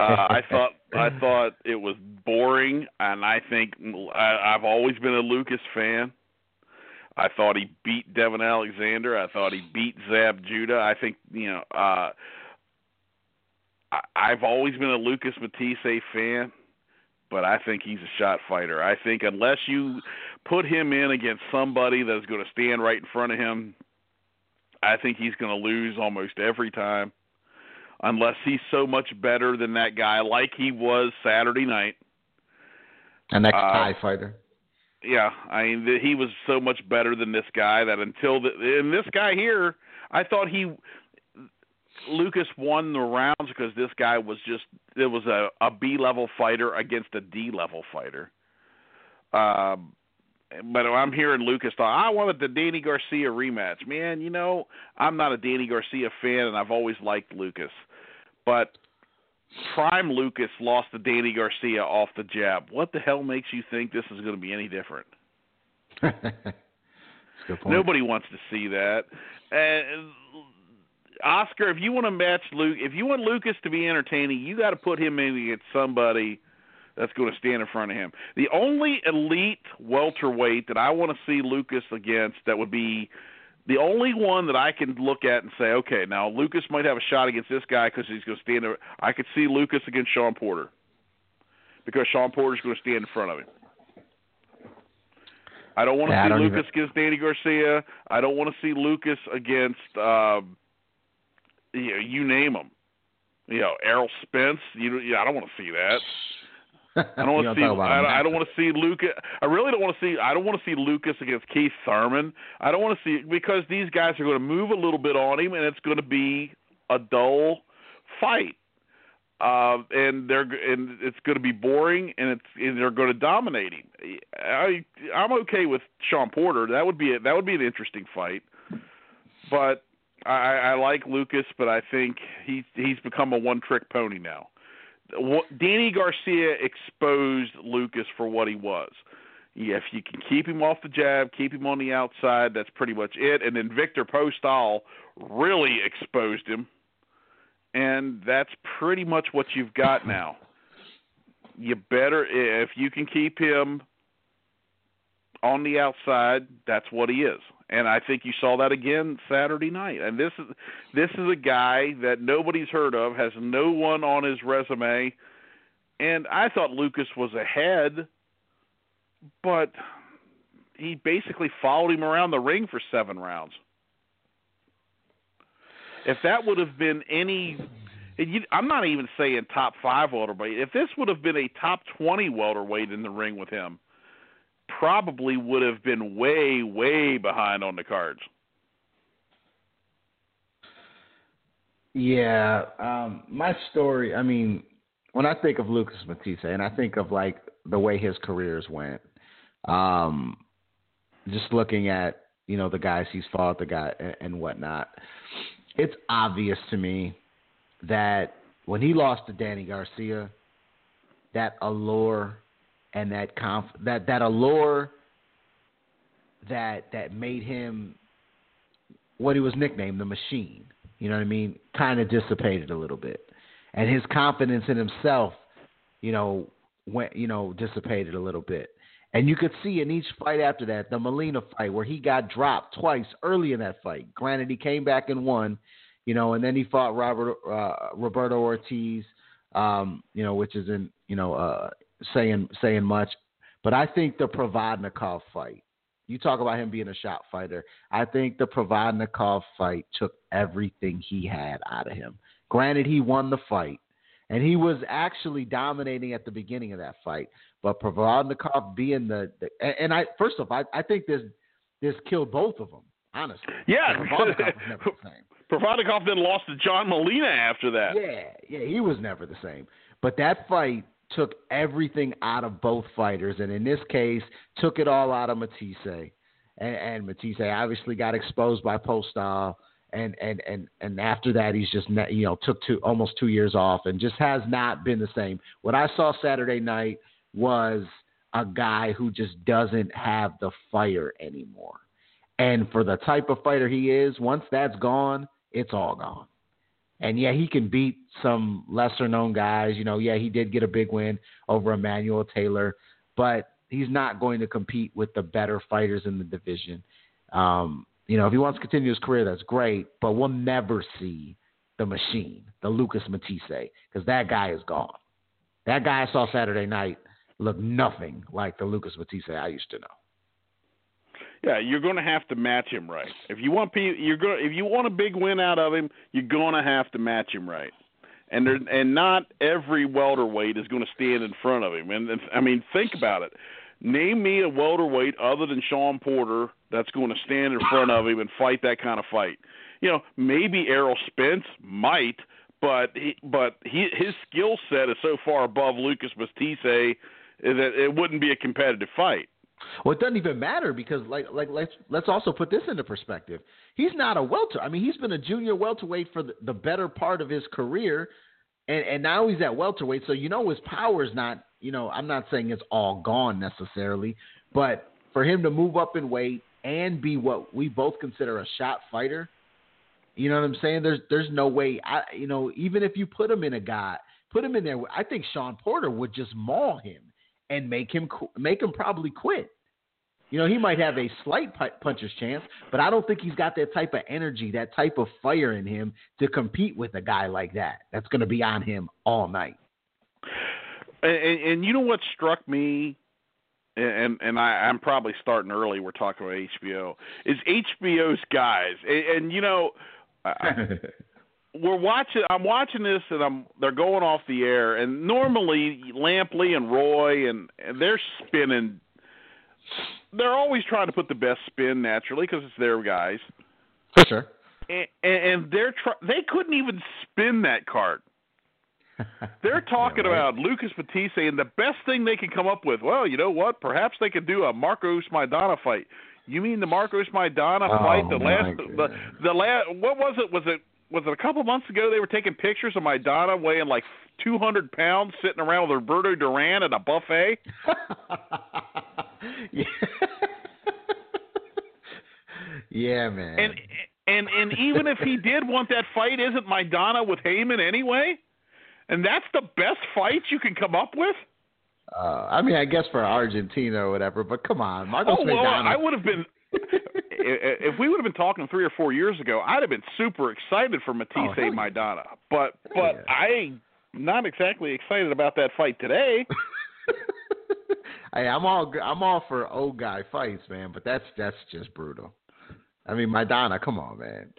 Uh, uh, I thought I thought it was boring, and I think I, I've always been a Lucas fan. I thought he beat Devon Alexander. I thought he beat Zab Judah. I think you know. uh I, I've always been a Lucas Matthysse fan, but I think he's a shot fighter. I think unless you put him in against somebody that's going to stand right in front of him, I think he's going to lose almost every time unless he's so much better than that guy, like he was Saturday night. An ex Thai uh, fighter. Yeah, I mean he was so much better than this guy that until the and this guy here, I thought he Lucas won the rounds because this guy was just it was a a B level fighter against a D level fighter. Um, but I'm hearing Lucas talk. I wanted the Danny Garcia rematch. Man, you know I'm not a Danny Garcia fan, and I've always liked Lucas. But Prime Lucas lost to Danny Garcia off the jab. What the hell makes you think this is going to be any different? Nobody wants to see that. And Oscar, if you want to match Luke, if you want Lucas to be entertaining, you got to put him in against somebody that's going to stand in front of him. The only elite welterweight that I want to see Lucas against that would be the only one that I can look at and say, okay, now Lucas might have a shot against this guy because he's going to stand there. I could see Lucas against Shawn Porter because Shawn Porter's going to stand in front of him. I don't want to yeah, see Lucas even... against Danny Garcia. I don't want to see Lucas against uh, you, know, you name them. You know, Errol Spence. You, yeah, I don't want to see that. I don't want to see. I, I, don't want to see Lucas. I really don't want to see. I don't want to see Lucas against Keith Thurman. I don't want to see because these guys are going to move a little bit on him, and it's going to be a dull fight. uh, and they're and it's going to be boring, and it's and they're going to dominate him. I I'm okay with Shawn Porter. That would be a, that would be an interesting fight, but I, I like Lucas, but I think he he's become a one trick pony now. Danny Garcia exposed Lucas for what he was. Yeah, if you can keep him off the jab, keep him on the outside, that's pretty much it. And then Viktor Postol really exposed him and that's pretty much what you've got now. You better if you can keep him on the outside, that's what he is. And I think you saw that again Saturday night. And this is this is a guy that nobody's heard of, has no one on his resume. And I thought Lucas was ahead, but he basically followed him around the ring for 7 rounds. If that would have been any, I'm not even saying top five welterweight. If this would have been a top twenty welterweight in the ring with him, probably would have been way, way behind on the cards. Yeah, um, my story. I mean, when I think of Lucas Matthysse, and I think of like the way his careers went, um, just looking at you know the guys he's fought, the guy and, and whatnot it's obvious to me that when he lost to Danny Garcia, that allure and that conf- that that allure that that made him what he was nicknamed the machine. You know what I mean? Kind of dissipated a little bit, and his confidence in himself, you know, went you know dissipated a little bit. And you could see in each fight after that, the Molina fight, where he got dropped twice early in that fight. Granted, he came back and won, you know, and then he fought Robert uh, Roberto Ortiz, um, you know, which is in you know uh, saying saying much. But I think the Provodnikov fight. You talk about him being a shot fighter. I think the Provodnikov fight took everything he had out of him. Granted, he won the fight, and he was actually dominating at the beginning of that fight. But Provodnikov being the, the and I first off, I, I think this this killed both of them. Honestly, yeah. Provodnikov was never the same. Provodnikov then lost to John Molina after that. Yeah, yeah, he was never the same. But that fight took everything out of both fighters, and in this case, took it all out of Matthysse. And, and Matthysse obviously got exposed by Postol and and and and after that he's just you know took two almost two years off and just has not been the same. What I saw Saturday night was a guy who just doesn't have the fire anymore. And for the type of fighter he is, once that's gone, it's all gone. And yeah, he can beat some lesser known guys. You know, yeah, he did get a big win over Emmanuel Taylor, but he's not going to compete with the better fighters in the division. Um, you know, if he wants to continue his career, that's great, but we'll never see the machine, the Lucas Matthysse, because that guy is gone. That guy I saw Saturday night looked nothing like the Lucas Matthysse I used to know. Yeah, you're going to have to match him right. If you want you're going if you want a big win out of him, you're going to have to match him right. And there, and not every welterweight is going to stand in front of him. And, I mean, think about it. Name me a welterweight other than Shawn Porter that's going to stand in front of him and fight that kind of fight. You know, maybe Errol Spence might, but he, but he, his skill set is so far above Lucas Matthysse that it wouldn't be a competitive fight. Well, it doesn't even matter because, like, like let's let's also put this into perspective. He's not a welter. I mean, he's been a junior welterweight for the, the better part of his career, and and now he's at welterweight. So you know his power is not. You know, I'm not saying it's all gone necessarily, but for him to move up in weight and be what we both consider a shot fighter, you know what I'm saying? There's there's no way. I you know even if you put him in a guy, put him in there. I think Shawn Porter would just maul him and make him make him probably quit. You know, he might have a slight puncher's chance, but I don't think he's got that type of energy, that type of fire in him to compete with a guy like that. That's going to be on him all night. And, and, you know what struck me, and and I, I'm probably starting early. We're talking about HBO. Is HBO's guys, and, and you know. we're watching. I'm watching this, and I'm. They're going off the air, and normally Lampley and Roy, and, and they're spinning. They're always trying to put the best spin naturally because it's their guys. For sure. And, and they're try, they couldn't even spin that card. They're talking Yeah, right. about Lucas Matthysse and the best thing they can come up with. Well, you know what? Perhaps they could do a Marcos Maidana fight. You mean the Marcos Maidana Oh, fight? The last, the the last. What was it? Was it was it a couple months ago? They were taking pictures of my Maidana weighing like 200 pounds, sitting around with Roberto Duran at a buffet. yeah. yeah, man. And and and even if he did want that fight, isn't my Maidana with Haymon anyway? And that's the best fight you can come up with. uh, I mean, I guess for Argentina or whatever, but come on, Marcos oh well, Maidana. I would have been. If we would have been talking three or four years ago, I'd have been super excited for Matthysse Oh. Maidana. But but yeah. I not exactly excited about that fight today. hey, I'm all I'm all for old guy fights, man, but that's that's just brutal. I mean, Maidana, come on, man.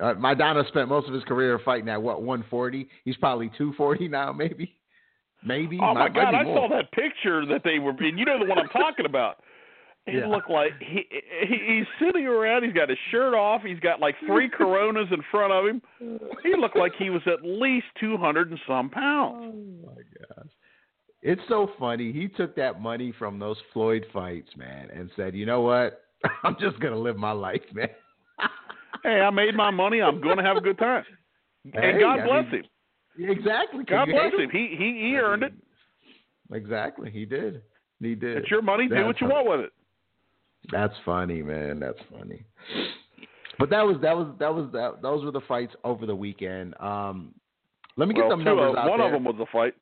Uh, Maidana spent most of his career fighting at what 140. He's probably 240 now, maybe. Maybe. Oh my might God! I more. saw that picture that they were. And you know the one I'm talking about. He Yeah. looked like he, he he's sitting around. He's got his shirt off. He's got like three Coronas in front of him. He looked like he was at least two hundred and some pounds. Oh my gosh. It's so funny. He took that money from those Floyd fights, man, and said, "You know what? I'm just gonna live my life, man." Hey, I made my money. I'm going to have a good time. and God I bless mean, him. Exactly. God bless hate him. He he he earned it. Exactly. He did. He did. It's your money. Do what you want with it. That's funny, man. That's funny. But that was that was that was that. Those were the fights over the weekend. Um, let me get Well, them two numbers of, out one there. of them was a fight.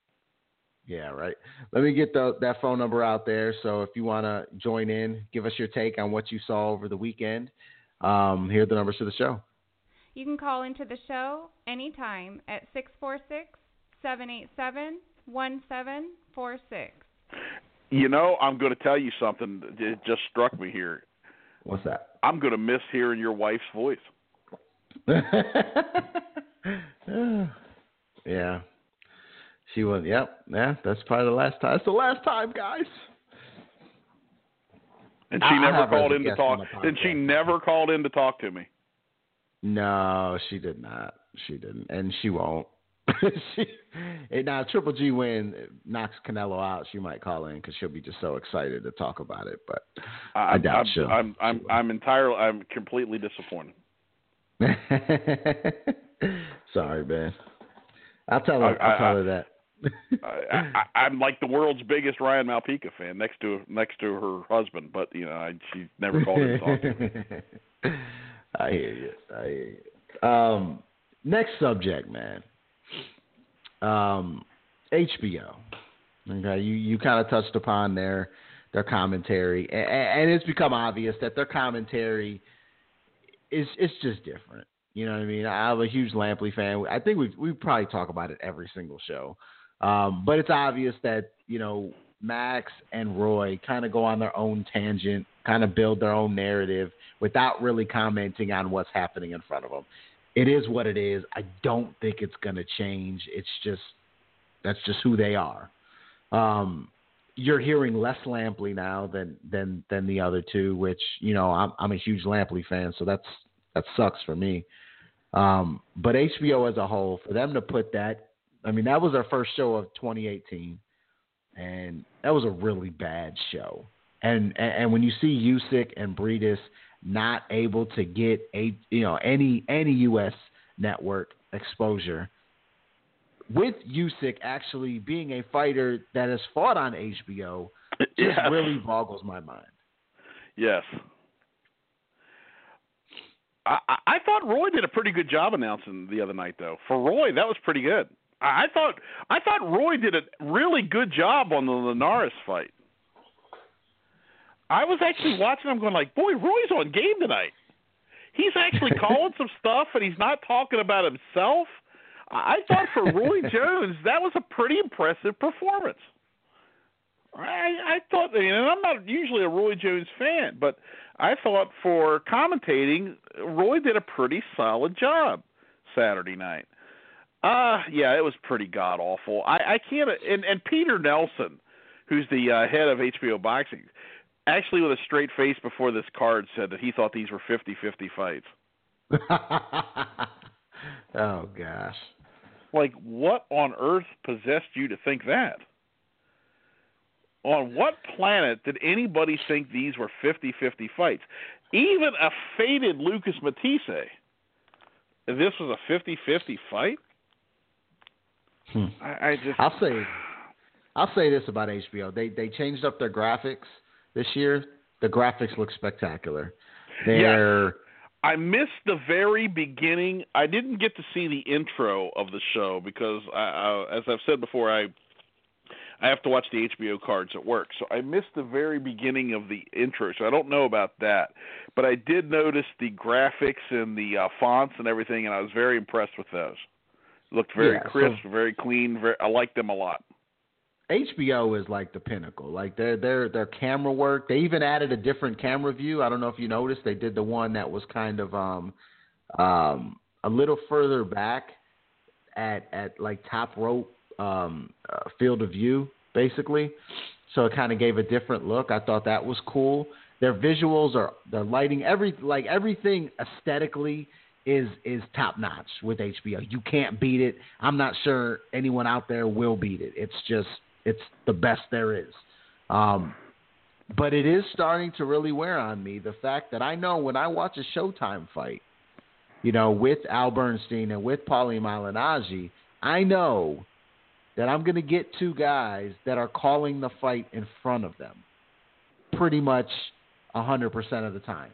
Yeah, right. Let me get the, that phone number out there. So if you want to join in, give us your take on what you saw over the weekend. Um, here are the numbers to the show. You can call into the show anytime at 646 787 1746. You know, I'm going to tell you something. that It just struck me here. What's that? I'm going to miss hearing your wife's voice. yeah. She was. Yep. Yeah. That's probably the last time. It's the last time, guys. And she I- I never as called in to talk. And she never called in to talk to me. No, she did not. She didn't, and she won't. she and now Triple G win knocks Canelo out. She might call in because she'll be just so excited to talk about it. But I I'm, doubt I'm, she'll. I'm I'm I'm entirely I'm completely disappointed. Sorry, man. I'll tell her. I- I'll tell I- her that. I, I, I'm like the world's biggest Ryan Malpica fan, next to next to her husband. But you know, I, she never called in to talk to me. I hear you. I hear you. Um, next subject, man. Um, HBO. Okay, you you kind of touched upon their their commentary, and, and it's become obvious that their commentary is it's just different. You know what I mean? I'm a huge Lampley fan. I think we we probably talk about it every single show, um, but it's obvious that you know Max and Roy kind of go on their own tangent, kind of build their own narrative without really commenting on what's happening in front of them. It is what it is. I don't think it's going to change. It's just that's just who they are. Um, you're hearing less Lampley now than than than the other two, which you know I'm I'm a huge Lampley fan, so that's that sucks for me. Um, but HBO as a whole, for them to put that, I mean, that was our first show of 2018, and that was a really bad show. And and, and when you see Usyk and Briedis not able to get a you know any any U.S. network exposure, with Usyk actually being a fighter that has fought on HBO, just really boggles my mind. Yes. I, I thought Roy did a pretty good job announcing the other night, though. For Roy, that was pretty good. I I thought I thought Roy did a really good job on the Linares fight. I was actually watching. I'm going like, boy, Roy's on game tonight. He's actually calling some stuff, and he's not talking about himself. I I thought for Roy Jones, that was a pretty impressive performance. I, I thought, and I'm not usually a Roy Jones fan, but I thought for commentating, Roy did a pretty solid job Saturday night. Uh yeah, it was pretty god awful. I, I can't. And and Peter Nelson, who's the uh, head of HBO Boxing, actually with a straight face before this card said that he thought these were 50-50 fights. oh gosh. Like, what on earth possessed you to think that? On what planet did anybody think these were 50 50 fights? Even a faded Lucas Matthysse. This was a 50 50 fight? Hmm. I, I just. I'll say, I'll say this about HBO: they they changed up their graphics this year. The graphics look spectacular. They're Yes. I missed the very beginning. I didn't get to see the intro of the show because, I, I, as I've said before, I I have to watch the HBO cards at work, so I missed the very beginning of the intro. So I don't know about that, but I did notice the graphics and the uh, fonts and everything, and I was very impressed with those. Looked very Yeah, so- crisp, very clean. Very, I liked them a lot. HBO is like the pinnacle. Like their their their camera work. They even added a different camera view. I don't know if you noticed. They did the one that was kind of um um a little further back at at like top rope um uh, field of view basically. So it kind of gave a different look. I thought that was cool. Their visuals are their lighting every like everything aesthetically is is top notch with HBO. You can't beat it. I'm not sure anyone out there will beat it. It's just it's the best there is. Um, but it is starting to really wear on me the fact that I know when I watch a Showtime fight, you know, with Al Bernstein and with Paulie Malignaggi, I know that I'm going to get two guys that are calling the fight in front of them pretty much 100% of the time.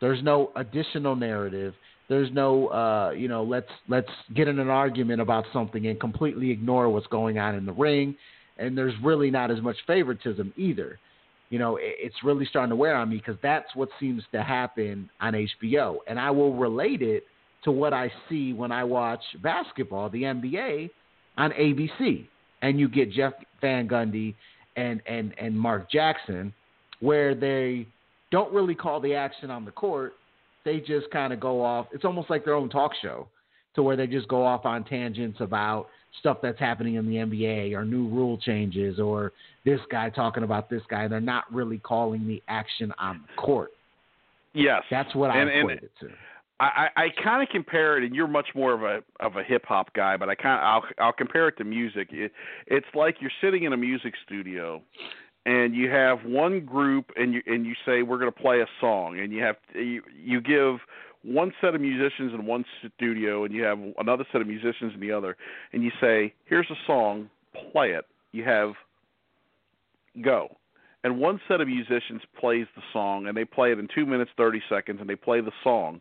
There's no additional narrative. There's no, uh, you know, let's let's get in an argument about something and completely ignore what's going on in the ring. And there's really not as much favoritism either. You know, it, it's really starting to wear on me because that's what seems to happen on HBO. And I will relate it to what I see when I watch basketball, the NBA, on ABC, and you get Jeff Van Gundy and and and Mark Jackson, where they don't really call the action on the court. They just kind of go off. It's almost like their own talk show, to where they just go off on tangents about stuff that's happening in the NBA or new rule changes or this guy talking about this guy. They're not really calling the action on the court. Yes, That's what I And- equate it to. I, I, I kind of compare it, and you're much more of a of a hip hop guy, but I kind of I'll I'll compare it to music. It, it's like you're sitting in a music studio, and you have one group, and you and you say we're going to play a song, and you have you, you give one set of musicians in one studio, and you have another set of musicians in the other, and you say here's a song, play it. You have go. And one set of musicians plays the song, and they play it in two minutes thirty seconds, and they play the song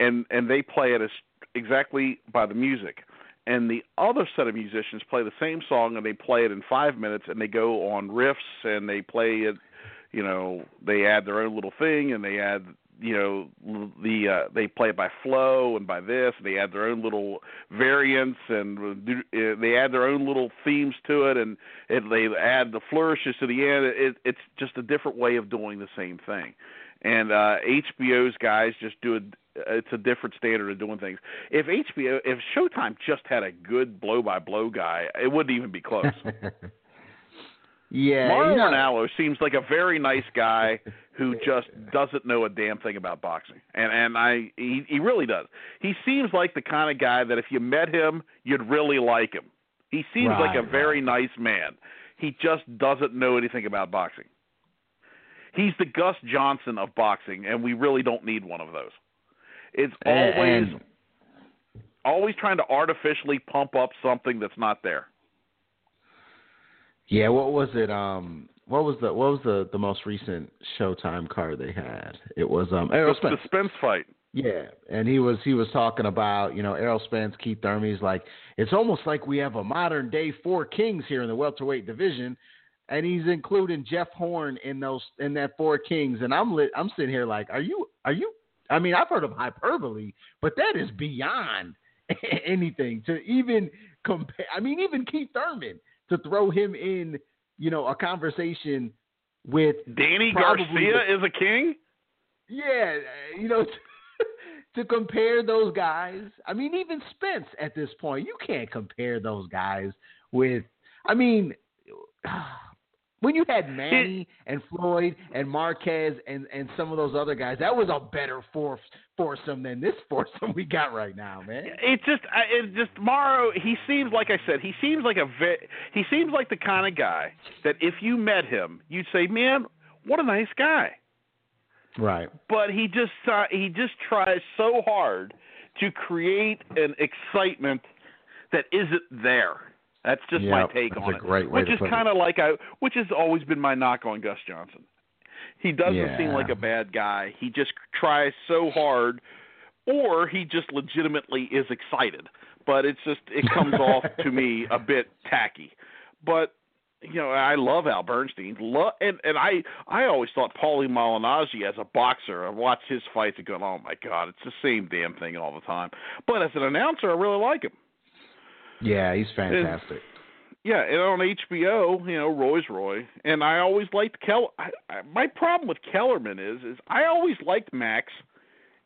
and and they play it as exactly by the music and the other set of musicians play the same song and they play it in five minutes and they go on riffs and they play it you know they add their own little thing and they add you know the uh they play it by flow and by this and they add their own little variants and do, uh, they add their own little themes to it and it, they add the flourishes to the end it it's just a different way of doing the same thing and uh HBO's guys just do it it's a different standard of doing things. If HBO, if Showtime just had a good blow by blow guy, it wouldn't even be close. yeah, you know- seems like a very nice guy who just doesn't know a damn thing about boxing, and and I he he really does. He seems like the kind of guy that if you met him, you'd really like him. He seems like a very right. nice man. He just doesn't know anything about boxing. He's the Gus Johnson of boxing, and we really don't need one of those. It's always and- always trying to artificially pump up something that's not there. Yeah, what was it? Um, what was the what was the the most recent Showtime card they had? It was um Errol The, Spence. the Spence fight. Yeah, and he was he was talking about you know Errol Spence, Keith Thurman. He's like, it's almost like we have a modern day four kings here in the welterweight division, and he's including Jeff Horn in those in that four kings. And I'm lit, I'm sitting here like, are you are you? I mean, I've heard of hyperbole, but that is beyond anything to even compare. I mean, even Keith Thurman to throw him in, you know, a conversation with Danny Garcia the- is a king. yeah, you know, to compare those guys. I mean, even Spence at this point, you can't compare those guys with. I mean, When you had Manny and Floyd and Marquez and, and some of those other guys, that was a better fourth foursome than this foursome we got right now, man. It's just, it's just Mauro. He seems like I said. He seems like a he seems like the kind of guy that if you met him, you'd say, "Man, what a nice guy." Right. But he just uh, he just tries so hard to create an excitement that isn't there. That's just yeah, my take on it. which is kind of like I, which has always been my knock on Gus Johnson. He doesn't yeah. seem like a bad guy. He just tries so hard, or he just legitimately is excited. But it's just it comes off to me a bit tacky. But you know, I love Al Bernstein. Love, and and I I always thought Paulie Malignaggi as a boxer. I watched his fights and go, oh my god, it's the same damn thing all the time. But as an announcer, I really like him. Yeah, he's fantastic. And, yeah, and on HBO, you know, Roy's Roy, and I always liked Keller. I, I, my problem with Kellerman is, is I always liked Max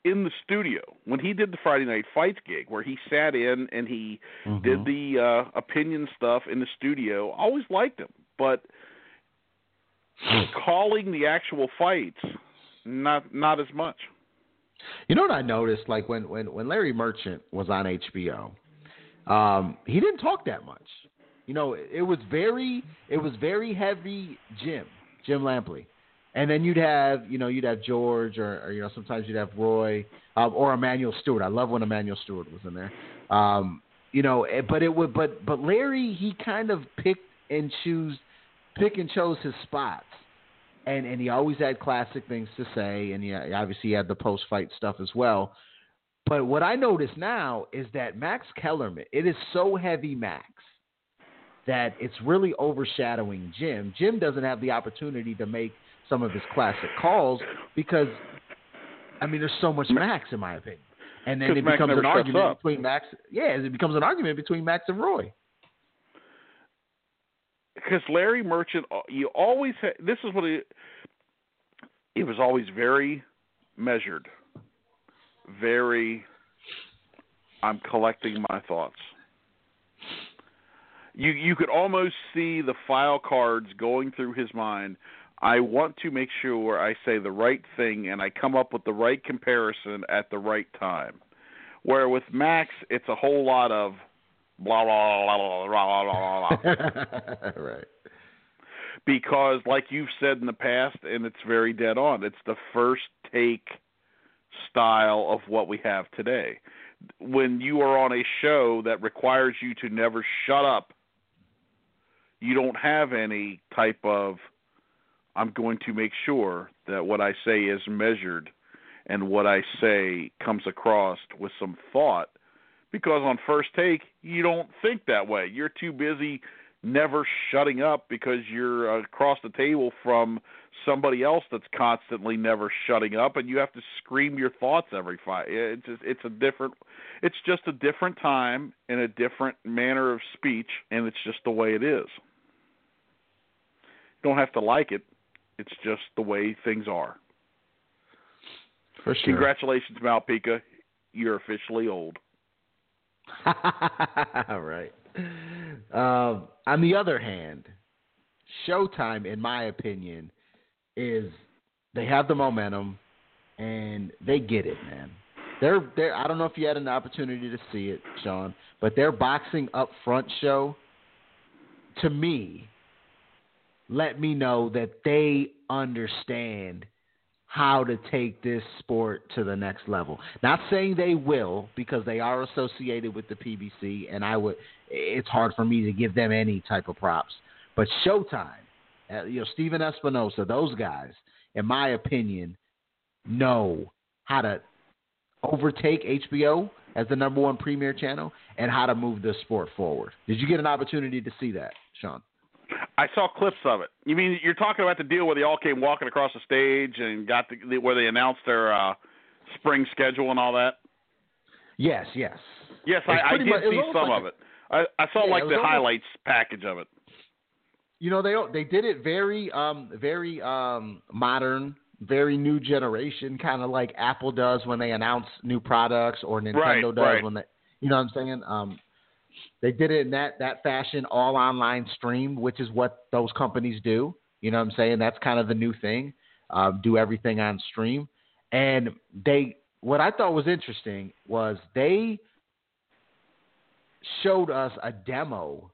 in the studio when he did the Friday Night Fights gig, where he sat in and he mm-hmm. did the uh, opinion stuff in the studio. I always liked him, but calling the actual fights, not not as much. You know what I noticed? Like when when when Larry Merchant was on HBO, um, he didn't talk that much. You know, it was very it was very heavy Jim Jim Lampley, and then you'd have you know you'd have George or, or you know sometimes you'd have Roy um, or Emanuel Stewart. I love when Emanuel Stewart was in there. Um, you know, eh, but it would but but Larry he kind of picked and choose pick and chose his spots. And, and he always had classic things to say, and he obviously he had the post fight stuff as well. But what I notice now is that Max Kellerman, it is so heavy Max that it's really overshadowing Jim. Jim doesn't have the opportunity to make some of his classic calls because, I mean, there's so much Max in my opinion. And then it Max becomes an argument up. between Max. Yeah, it becomes an argument between Max and Roy. Because Larry Merchant, uh, you always had, this is what it. It was always very measured very I'm collecting my thoughts. You you could almost see the file cards going through his mind. I want to make sure I say the right thing and I come up with the right comparison at the right time. Where with Max, it's a whole lot of blah blah blah blah blah blah blah. right. Because, like you've said in the past, and it's very dead on. It's the first take style of what we have today. When you are on a show that requires you to never shut up, you don't have any type of I'm going to make sure that what I say is measured and what I say comes across with some thought because on first take you don't think that way. You're too busy never shutting up because you're across the table from somebody else that's constantly never shutting up and you have to scream your thoughts every fight it's just, it's a different it's just a different time and a different manner of speech and it's just the way it is. You don't have to like it. It's just the way things are. For sure. Congratulations malpica you're officially old. Right. Um, on the other hand showtime in my opinion is they have the momentum and they get it, man. They're they're I don't know if you had an opportunity to see it, Shawn, but their boxing up front show to me let me know that they understand how to take this sport to the next level. Not saying they will because they are associated with the PBC and I would it's hard for me to give them any type of props. But Showtime uh, you know, Stephen Espinoza, those guys, in my opinion, know how to overtake HBO as the number one premier channel and how to move the sport forward. Did you get an opportunity to see that, Shawn? I saw clips of it. You mean you're talking about the deal where they all came walking across the stage and got the where they announced their uh, spring schedule and all that? Yes, yes. Yes, I, I, did much, see some like of it. I, I saw yeah, like the highlights package of it you know they they did it very um very um modern very new generation kind of like apple does when they announce new products or nintendo right, does right. when they you know what i'm saying um they did it in that that fashion all online stream which is what those companies do You know what I'm saying? That's kind of the new thing. Uh, do everything on stream. And they, what I thought was interesting was they showed us a demo,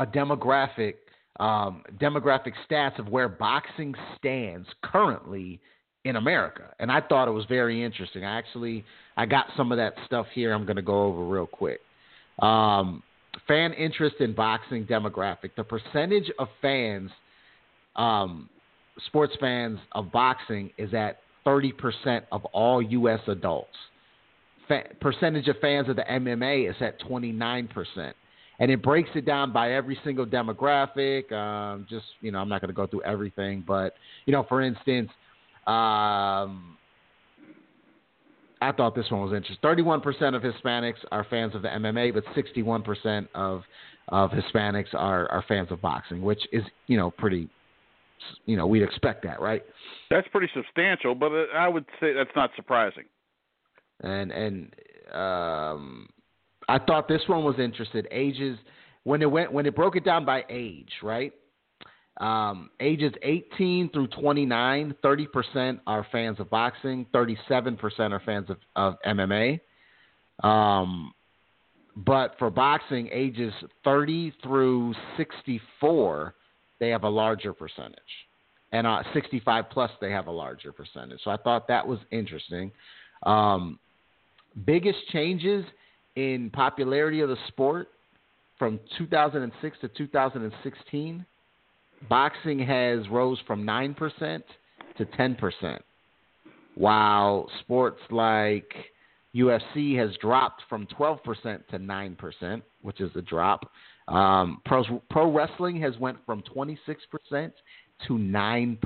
a demographic, um, demographic stats of where boxing stands currently in America, and I thought it was very interesting. I actually I got some of that stuff here. I'm going to go over real quick. Um, fan interest in boxing demographic. The percentage of fans, um, sports fans of boxing, is at 30% of all U.S. adults. Fa- percentage of fans of the MMA is at 29%. And it breaks it down by every single demographic. Um, just, you know, I'm not going to go through everything, but, you know, for instance, um, I thought this one was interesting. Thirty-one percent of Hispanics are fans of the MMA, but sixty-one percent of of Hispanics are are fans of boxing, which is you know pretty. You know, we'd expect that, right? That's pretty substantial, but uh, I would say that's not surprising. And and um, I thought this one was interesting. Ages when it went when it broke it down by age, right? Um, ages 18 through 29, 30% are fans of boxing, 37% are fans of, of MMA. Um, but for boxing, ages 30 through 64, they have a larger percentage. And uh, 65 plus, they have a larger percentage. So I thought that was interesting. Um, biggest changes in popularity of the sport from 2006 to 2016 boxing has rose from 9% to 10%, while sports like UFC has dropped from 12% to 9%, which is a drop. Um, pro, pro wrestling has went from 26% to 9%,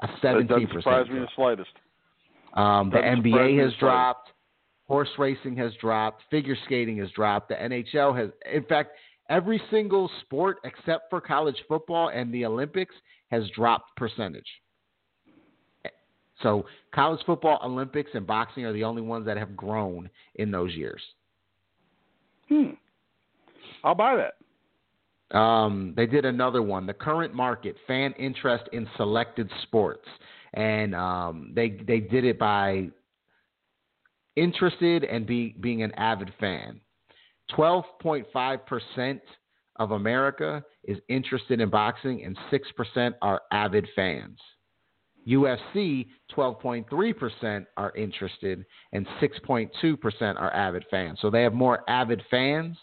a 17% That doesn't surprise drop. me the slightest. Um, the NBA has dropped. Horse racing has dropped. Figure skating has dropped. The NHL has, in fact, every single sport except for college football and the Olympics has dropped percentage. So college football, Olympics, and boxing are the only ones that have grown in those years. Hmm. I'll buy that. Um, they did another one, the current market, fan interest in selected sports, and um, they they did it by interested and be, being an avid fan. 12.5% of America is interested in boxing, and 6% are avid fans. UFC, 12.3% are interested, and 6.2% are avid fans. So they have more avid fans,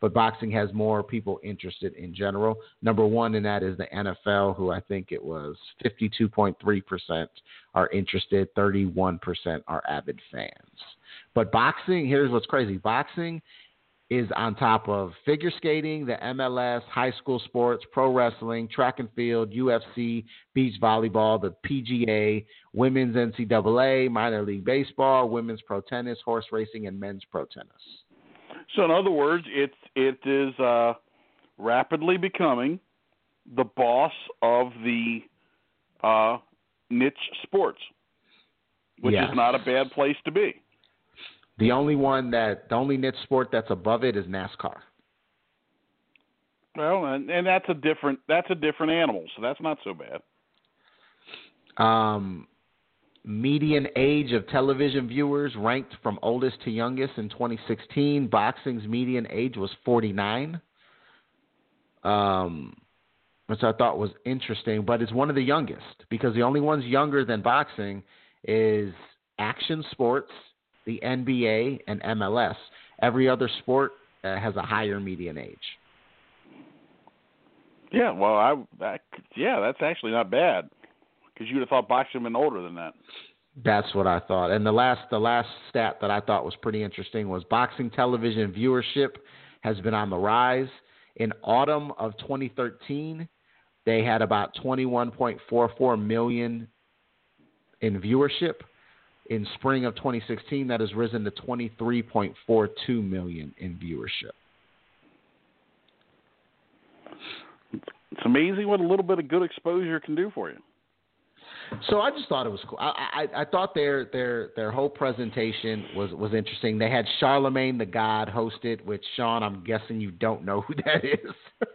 but boxing has more people interested in general. Number one in that is the NFL, who I think it was 52.3% are interested, 31% are avid fans. But boxing, here's what's crazy boxing is on top of figure skating, the MLS, high school sports, pro wrestling, track and field, UFC, beach volleyball, the PGA, women's NCAA, minor league baseball, women's pro tennis, horse racing, and men's pro tennis. So, in other words, it it is uh, rapidly becoming the boss of the uh, niche sports, which Yes. is not a bad place to be. The only one that, the only niche sport that's above it is NASCAR. Well, and, and that's a different that's a different animal, so that's not so bad. Um, median age of television viewers ranked from oldest to youngest in 2016. Boxing's median age was 49, um, which I thought was interesting, but it's one of the youngest because the only ones younger than boxing is action sports, the NBA, and MLS. Every other sport uh, has a higher median age. Yeah, well, I that yeah, that's actually not bad because you'd have thought boxing been older than that. That's what I thought. And the last the last stat that I thought was pretty interesting was boxing television viewership has been on the rise. In autumn of 2013, they had about 21.44 million in viewership. In spring of 2016, that has risen to 23.42 million in viewership. It's amazing what a little bit of good exposure can do for you. So I just thought it was cool. I, I I thought their their their whole presentation was was interesting. They had Charlemagne the God hosted, which Shawn, I'm guessing you don't know who that is.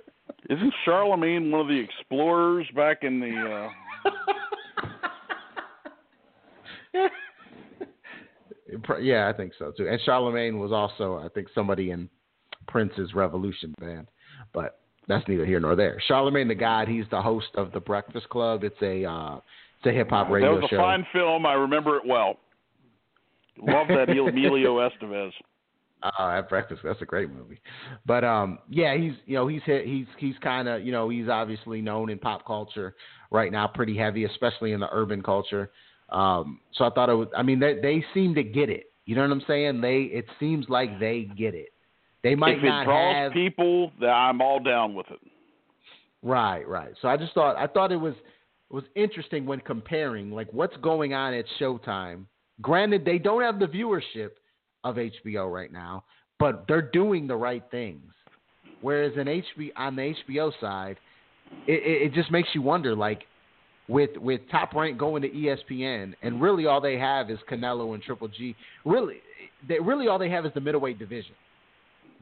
Isn't Charlemagne one of the explorers back in the? Uh... yeah, I think so too. And Charlemagne was also, I think, somebody in Prince's Revolution band, but that's neither here nor there. Charlemagne the God, he's the host of the Breakfast Club. It's a uh, it's a hip hop radio show. That was a show. fine film. I remember it well. Love that Emilio Estevez. Uh, at breakfast, that's a great movie. But um, yeah, he's you know he's he's he's kind of you know he's obviously known in pop culture right now, pretty heavy, especially in the urban culture. Um, so I thought it was. I mean, they they seem to get it. You know what I'm saying? They it seems like they get it. They might if not it draws have people, I'm all down with it. Right, right. So I just thought I thought it was was interesting when comparing like what's going on at Showtime. Granted, they don't have the viewership of HBO right now, but they're doing the right things. Whereas in HBO on the HBO side, it, it, it just makes you wonder like with with Top Rank going to ESPN, and really all they have is Canelo and Triple G. Really, they really all they have is the middleweight division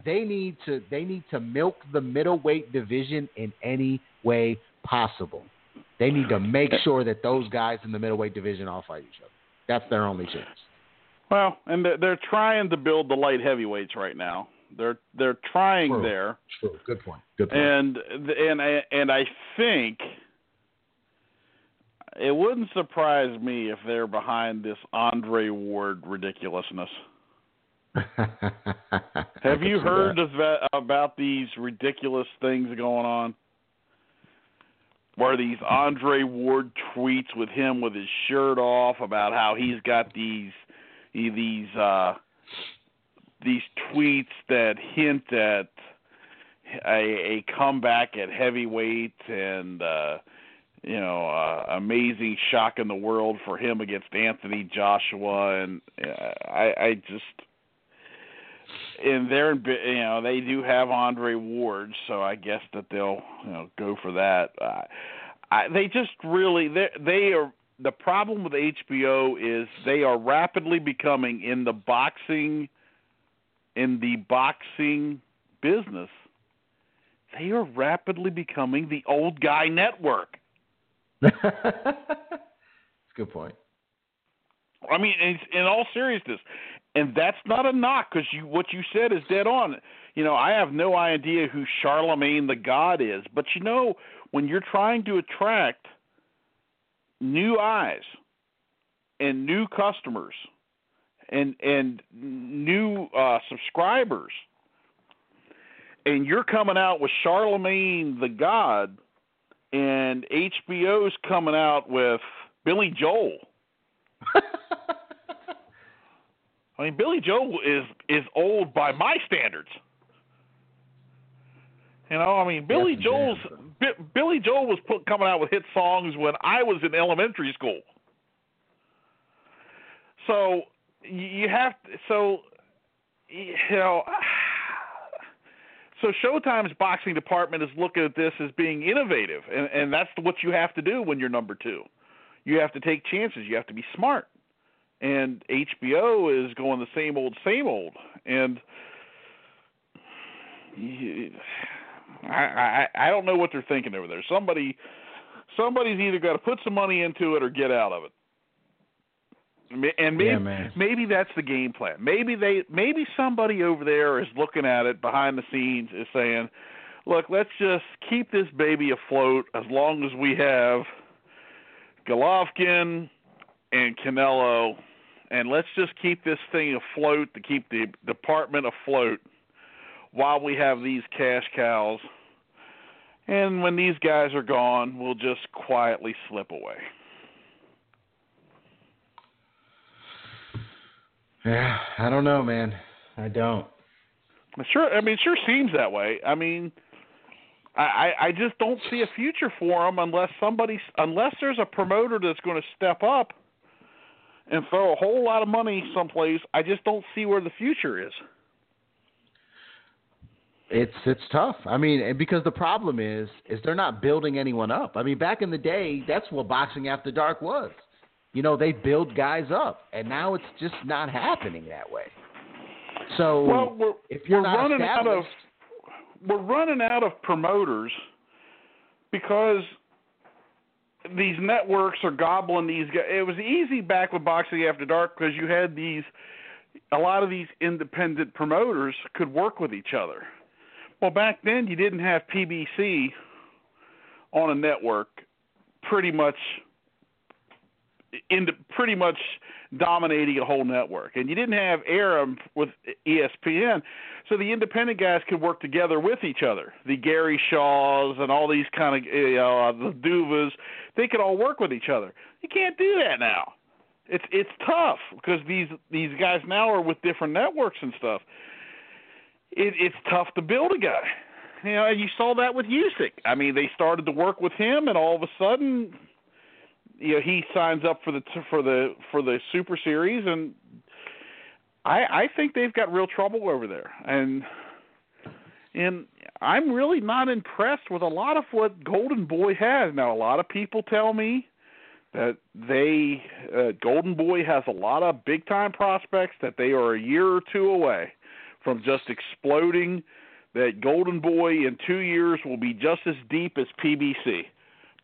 they need to they need to milk the middleweight division in any way possible. They need to make sure that those guys in the middleweight division all fight each other. That's their only chance. Well, and they're trying to build the light heavyweights right now. They're they're trying True. there. True. Good point. Good point. And and I, and I think it wouldn't surprise me if they're behind this Andre Ward ridiculousness. Have you heard of that, about these ridiculous things going on? Where these Andre Ward tweets with him with his shirt off about how he's got these these uh these tweets that hint at a, a comeback at heavyweight and uh you know, uh, amazing shock in the world for him against Anthony Joshua, and uh, I, I just and they're you know they do have Andre Ward, so I guess that they'll you know go for that. Uh, I, they just really they they are the problem with HBO is they are rapidly becoming in the boxing in the boxing business. They are rapidly becoming the old guy network. That's a good point. I mean, in, all seriousness, and that's not a knock because you what you said is dead on. You know, I have no idea who Charlemagne the God is, but you know, when you're trying to attract new eyes and new customers and and new uh, subscribers, and you're coming out with Charlemagne the God, and HBO's coming out with Billy Joel. I mean, Billy Joel is is old by my standards. You know, I mean, Billy yes, Joel's B- Billy Joel was put, coming out with hit songs when I was in elementary school. So you have to, so you know so Showtime's boxing department is looking at this as being innovative and and that's what you have to do when you're number 2. You have to take chances, you have to be smart and HBO is going the same old, same old, and I, I I don't know what they're thinking over there. Somebody somebody's either got to put some money into it or get out of it. And maybe yeah, maybe that's the game plan. Maybe they maybe somebody over there is looking at it behind the scenes is saying, "Look, let's just keep this baby afloat as long as we have Golovkin and Canelo and let's just keep this thing afloat to keep the department afloat while we have these cash cows. And when these guys are gone, we'll just quietly slip away. Yeah, I don't know, man. I don't. Sure, I mean, it sure seems that way. I mean, I I just don't see a future for them unless somebody unless there's a promoter that's going to step up and throw a whole lot of money someplace, I just don't see where the future is. It's it's tough. I mean, because the problem is is they're not building anyone up. I mean, back in the day, that's what boxing after dark was. You know, they build guys up, and now it's just not happening that way. So well, if you're not running out of we're running out of promoters because these networks are gobbling these guys. It was easy back with Boxing After Dark because you had these, a lot of these independent promoters could work with each other. Well, back then you didn't have PBC on a network pretty much into pretty much dominating a whole network. And you didn't have Arum with ESPN, so the independent guys could work together with each other. The Gary Shaws and all these kind of you know uh, the Duvas, they could all work with each other. You can't do that now. It's it's tough because these these guys now are with different networks and stuff. It, it's tough to build a guy. You know, and you saw that with Usyk. I mean, they started to work with him, and all of a sudden, you know he signs up for the for the for the Super Series, and I I think they've got real trouble over there, and and I'm really not impressed with a lot of what Golden Boy has. Now, a lot of people tell me that they uh, Golden Boy has a lot of big time prospects that they are a year or two away from just exploding. That Golden Boy in two years will be just as deep as PBC.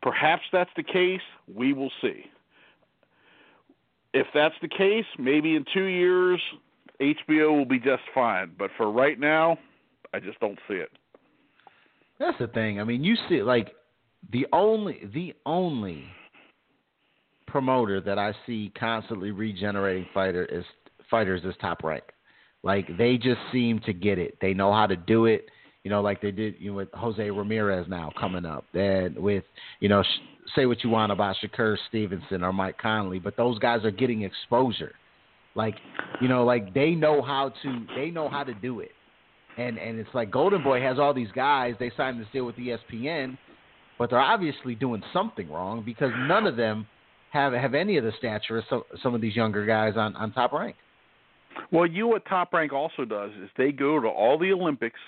Perhaps that's the case. We will see. If that's the case, maybe in two years, HBO will be just fine. But for right now, I just don't see it. That's the thing. I mean, you see, like the only the only promoter that I see constantly regenerating fighter is fighters is top rank. Like they just seem to get it. They know how to do it you know, like they did you know, with Jose Ramirez now coming up, and with you know, sh- say what you want about Shakur Stevenson or Mike Conlan, but those guys are getting exposure. Like, you know, like they know how to they know how to do it, and and it's like Golden Boy has all these guys. They signed this deal with ESPN, but they're obviously doing something wrong because none of them have have any of the stature of some, some of these younger guys on on top rank. Well, you what Top Rank also does is they go to all the Olympics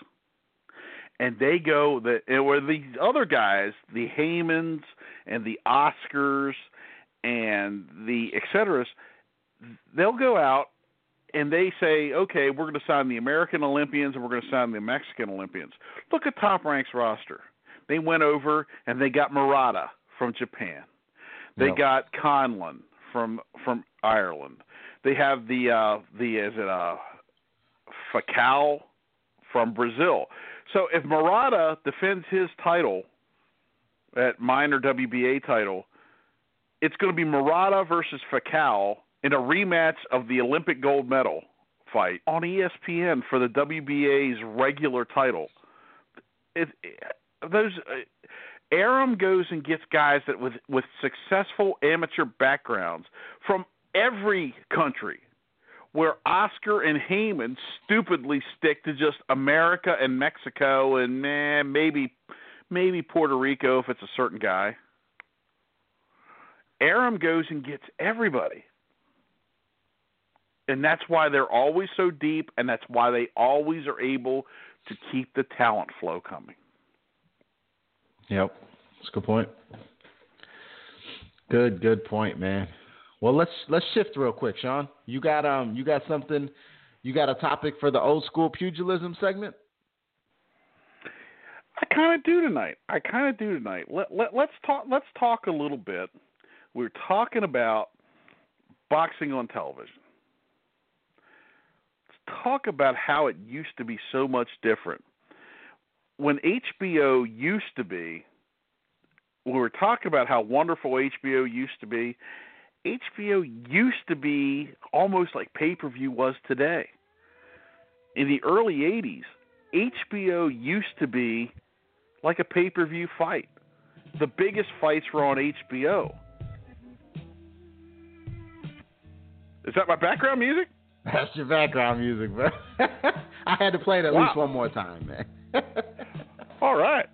and they go the where these other guys, the Haymons and the Oscars and the et cetera, they'll go out and they say, okay, we're going to sign the American Olympians and we're going to sign the Mexican Olympians. Look at Top Rank's roster. They went over and they got Murata from Japan. They yep. got Conlan from from Ireland. They have the uh the is it uh Falcão from Brazil. So if Murata defends his title, at minor WBA title, it's going to be Murata versus Falcão in a rematch of the Olympic gold medal fight on ESPN for the WBA's regular title. It, it, those uh, Arum goes and gets guys that with with successful amateur backgrounds from every country where Oscar and Haymon stupidly stick to just America and Mexico and maybe maybe Puerto Rico if it's a certain guy. Arum goes and gets everybody. And that's why they're always so deep and that's why they always are able to keep the talent flow coming. Yep. That's a good point. Good, good point, man. Well, let's let's shift real quick, Shawn. You got um you got something you got a topic for the old school pugilism segment? I kind of do tonight. I kind of do tonight. Let, let let's talk let's talk a little bit. We're talking about boxing on television. Let's talk about how it used to be so much different. When HBO used to be, we were talking about how wonderful HBO used to be HBO used to be almost like pay per view was today. In the early 80s, HBO used to be like a pay per view fight. The biggest fights were on HBO. Is that my background music? That's your background music, bro. I had to play it at wow. least one more time, man. All right.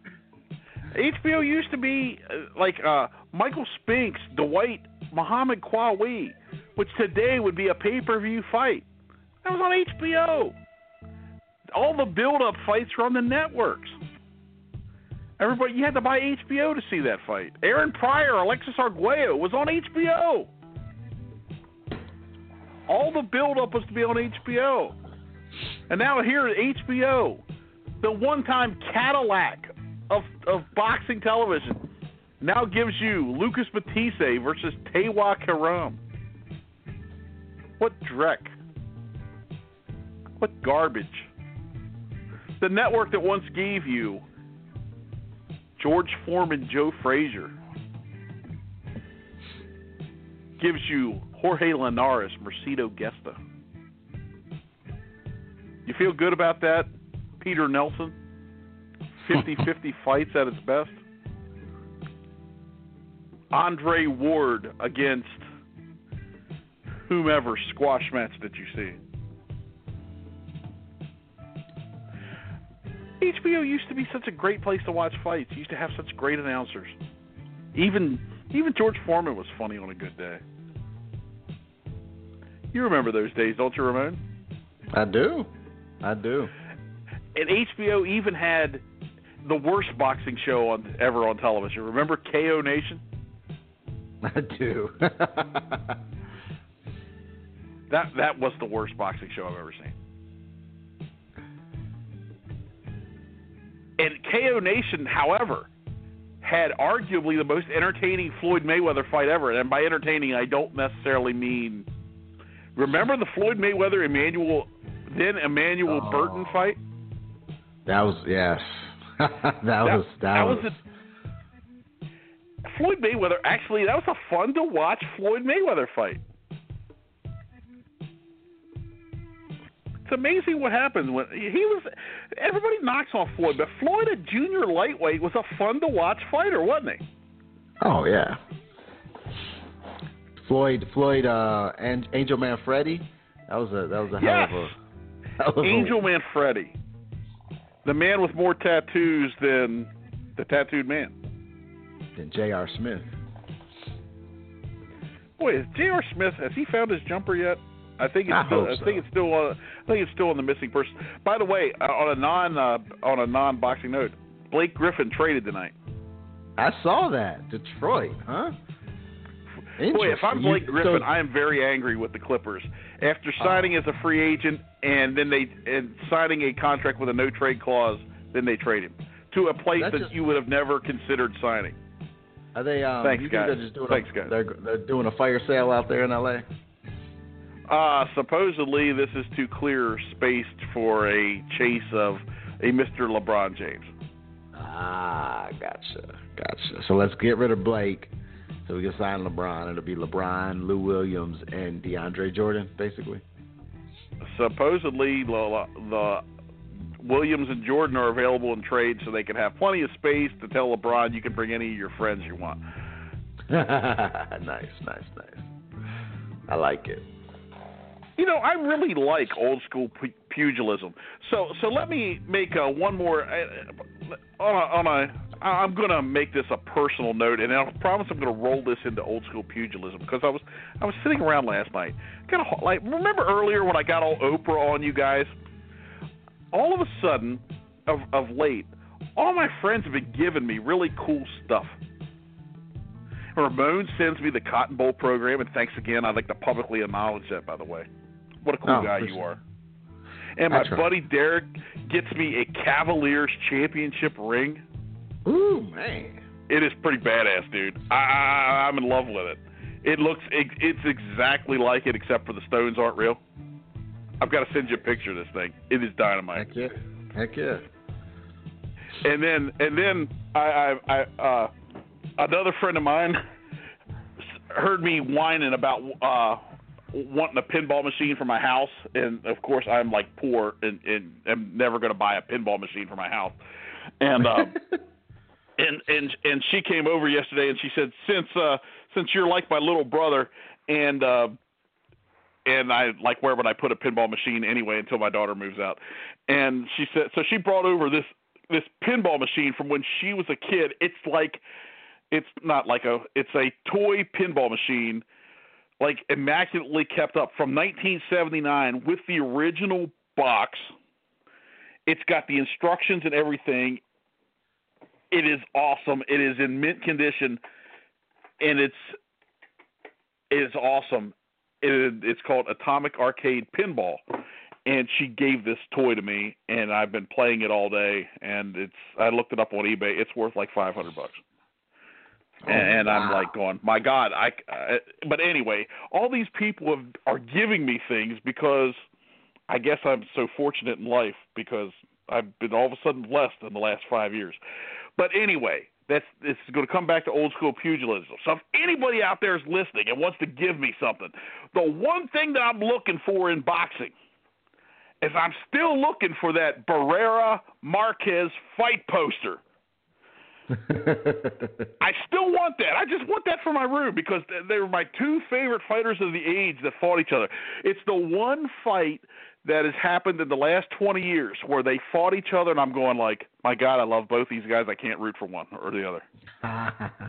HBO used to be uh, like uh, Michael Spinks, Dwight Muhammad Qawi, which today would be a pay per view fight. That was on HBO. All the build up fights were on the networks. Everybody, you had to buy HBO to see that fight. Aaron Pryor, Alexis Arguello was on HBO. All the build up was to be on HBO. And now here at HBO, the one time Cadillac of of boxing television now gives you Lucas Matthysse versus Tewa Kiram. What dreck? What garbage? The network that once gave you George Foreman, Joe Frazier gives you Jorge Linares, Mercito Gesta. You feel good about that, Peter Nelson? 50 50 fights at its best. Andre Ward against whomever squash match that you see. HBO used to be such a great place to watch fights. It used to have such great announcers. Even even George Foreman was funny on a good day. You remember those days, don't you, Ramon? I do. I do. And HBO even had the worst boxing show on ever on television. Remember KO Nation? I do. that that was the worst boxing show I've ever seen. And KO Nation, however, had arguably the most entertaining Floyd Mayweather fight ever. And by entertaining, I don't necessarily mean. Remember the Floyd Mayweather Emmanuel, then Emmanuel Oh. Burton fight? That was yes. that, was that, that was, was a, Floyd Mayweather. Actually, that was a fun to watch Floyd Mayweather fight. It's amazing what happens when he was. Everybody knocks on Floyd, but Floyd, a junior lightweight, was a fun to watch fighter, wasn't he? Oh yeah. Floyd Floyd uh and Angel Manfredy. That was a that was a hell Yes, of a was a- Angel Man Freddy, the man with more tattoos than the tattooed man. Than J.R. Smith. Boy, is J.R. Smith has he found his jumper yet? I think it's I still, I so. think it's still uh, I think it's still on the missing person. By the way, uh, on a non uh, on a non boxing note, Blake Griffin traded tonight. I saw that. Detroit, huh? Boy, if I'm Blake Griffin, so- I am very angry with the Clippers after Oh. signing as a free agent and then they and signing a contract with a no trade clause. Then they trade him to a place That that just- you would have never considered signing. Are they? Um, Thanks, you guys. They're just doing Thanks, a, guys. They're they're doing a fire sale out there in L.A. Uh, supposedly, this is to clear space for a chase of a Mr. LeBron James. Ah, gotcha, gotcha. So let's get rid of Blake, so we can sign LeBron. It'll be LeBron, Lou Williams, and DeAndre Jordan, basically. Supposedly, the, the Williams and Jordan are available in trade, so they can have plenty of space to tell LeBron you can bring any of your friends you want. nice, nice, nice. I like it. You know, I really like old school pu- pugilism. So, so let me make uh, one more uh, on a, on a. I'm going to make this a personal note, and I promise I'm going to roll this into old school pugilism because I was I was sitting around last night, kind of like remember earlier when I got all Oprah on you guys. All of a sudden, of of late, all my friends have been giving me really cool stuff. Ramon sends me the Cotton Bowl program, and thanks again. I'd like to publicly acknowledge that, by the way. What a cool Oh, guy you are. And my buddy Derek gets me a Cavaliers championship ring. Ooh, man. It is pretty badass, dude. I, I I'm in love with it. It looks it, it's exactly like it, except for the stones aren't real. I've got to send you a picture of this thing. It is dynamite. Heck yeah. Heck yeah. And then and then I I, I uh, another friend of mine heard me whining about uh wanting a pinball machine for my house and of course I'm like poor and and am never going to buy a pinball machine for my house. And uh and and and she came over yesterday and she said since uh since you're like my little brother and uh and I like where would I put a pinball machine anyway until my daughter moves out. And she said so she brought over this this pinball machine from when she was a kid. It's like it's not like a it's a toy pinball machine like immaculately kept up from 1979 with the original box. It's got the instructions and everything. It is awesome. It is in mint condition and it's it is awesome. It, it's called Atomic Arcade Pinball. and she gave this toy to me, and I've been playing it all day. And it's I looked it up on eBay. It's worth like five hundred bucks. Oh, and I'm like going, my God! I. Uh, but anyway, all these people have, are giving me things because I guess I'm so fortunate in life because I've been all of a sudden blessed in the last five years. But anyway, that's this is going to come back to old school pugilism. So if anybody out there is listening and wants to give me something, the one thing that I'm looking for in boxing is I'm still looking for that Barrera Marquez fight poster. I still want that. I just want that for my room because they were my two favorite fighters of the age that fought each other. It's the one fight that has happened in the last 20 years where they fought each other, and I'm going like, my God, I love both these guys. I can't root for one or the other.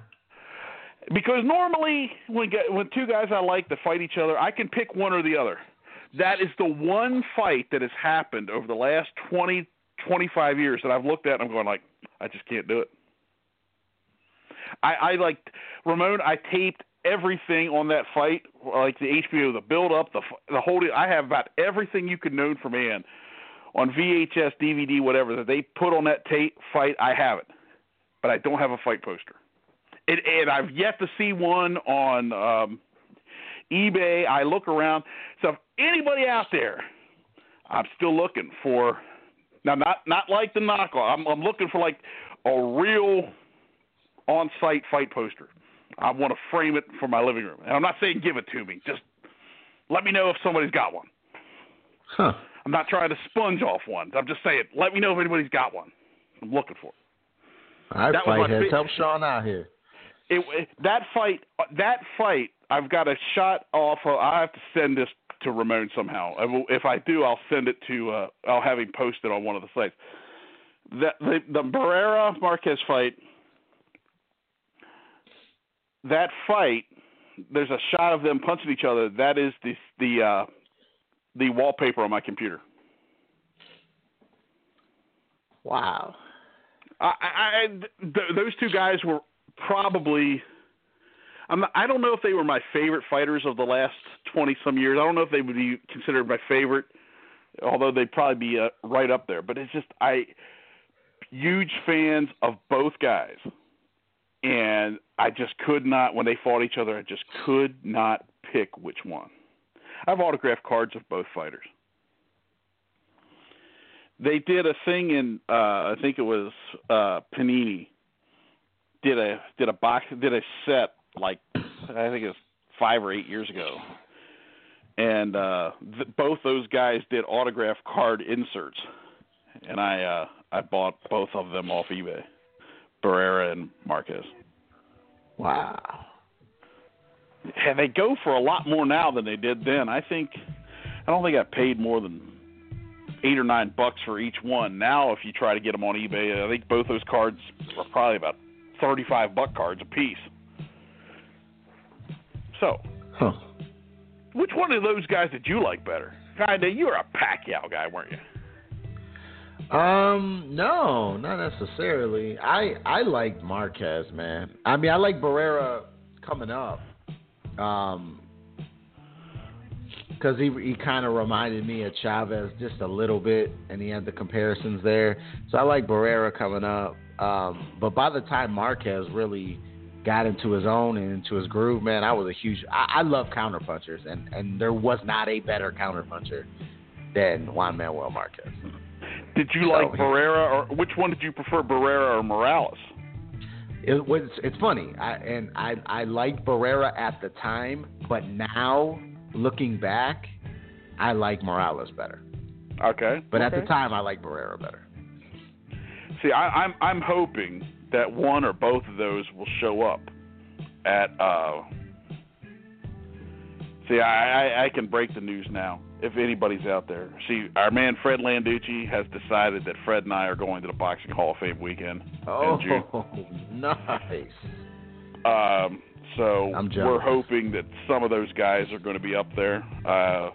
because normally when when two guys I like to fight each other, I can pick one or the other. That is the one fight that has happened over the last 20, 25 years that I've looked at and I'm going like, I just can't do it. I, I like Ramon. I taped everything on that fight, like the HBO, the build up, the the whole. I have about everything you could know for man on VHS, DVD, whatever that they put on that tape fight. I have it, but I don't have a fight poster. It, and I've yet to see one on um, eBay. I look around. So if anybody out there, I'm still looking for. Now, not not like the knockoff. I'm, I'm looking for like a real on-site fight poster. I want to frame it for my living room. And I'm not saying give it to me. Just let me know if somebody's got one. Huh. I'm not trying to sponge off one. I'm just saying, let me know if anybody's got one. I'm looking for it. All right, That was fight heads. big- Help Shawn out here. It, it that fight, that fight, I've got a shot off. Of, I have to send this to Ramon somehow. I will, if I do, I'll send it to. Uh, I'll have him post it on one of the sites. The the, the Barrera Marquez fight. That fight, there's a shot of them punching each other. That is the the uh, the wallpaper on my computer. Wow. I, I, I th- those two guys were probably. I'm I don't know if they were my favorite fighters of the last twenty some years. I don't know if they would be considered my favorite, although they'd probably be uh, right up there. But it's just I huge fans of both guys, and I just could not when they fought each other. I just could not pick which one. I have autographed cards of both fighters they did a thing in uh I think it was uh Panini did a did a box did a set like I think it was 5 or 8 years ago. And uh th- both those guys did autograph card inserts. And I uh I bought both of them off eBay. Barrera and Marquez. Wow. And they go for a lot more now than they did then. I think I don't think I paid more than eight or nine bucks for each one. Now, if you try to get them on eBay, I think both those cards are probably about thirty-five buck cards a piece. So, Huh. which one of those guys did you like better? Kinda, you were a Pacquiao guy, weren't you? Um, no, not necessarily. I I like Marquez, man. I mean, I like Barrera coming up. Um, because he he kind of reminded me of Chavez just a little bit, and he had the comparisons there. So I like Barrera coming up. Um, but by the time Marquez really got into his own and into his groove, man, I was a huge. I, I love counterpunchers, and and there was not a better counterpuncher than Juan Manuel Marquez. Did you like yeah. Barrera, or which one did you prefer, Barrera or Morales? It was. It's funny, I, and I I liked Barrera at the time, but now looking back, I like Morales better. Okay, But at the time, I like Barrera better. See, I, I'm I'm hoping that one or both of those will show up at. uh See, I, I I can break the news now if anybody's out there. See, our man Fred Landucci has decided that Fred and I are going to the Boxing Hall of Fame weekend Oh, nice. Um, so I'm we're hoping that some of those guys are going to be up there. Uh,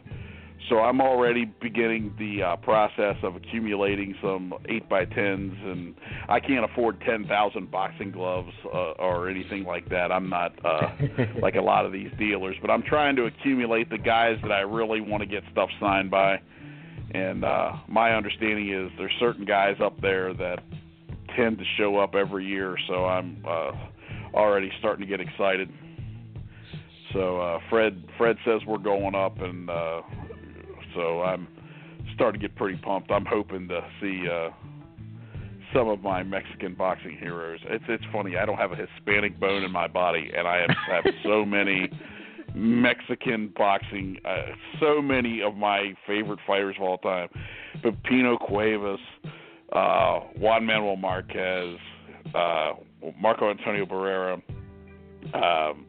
so I'm already beginning the uh, process of accumulating some eight by tens, and I can't afford ten thousand boxing gloves uh, or anything like that. I'm not uh, like a lot of these dealers, but I'm trying to accumulate the guys that I really want to get stuff signed by. And uh, my understanding is there's certain guys up there that tend to show up every year, so I'm uh, already starting to get excited. So uh, Fred Fred says we're going up, and uh, so I'm starting to get pretty pumped. I'm hoping to see uh, some of my Mexican boxing heroes. It's it's funny. I don't have a Hispanic bone in my body, and I have, have so many Mexican boxing. Uh, so many of my favorite fighters of all time: Pipino Cuevas, uh, Juan Manuel Marquez, uh, Marco Antonio Barrera. Um,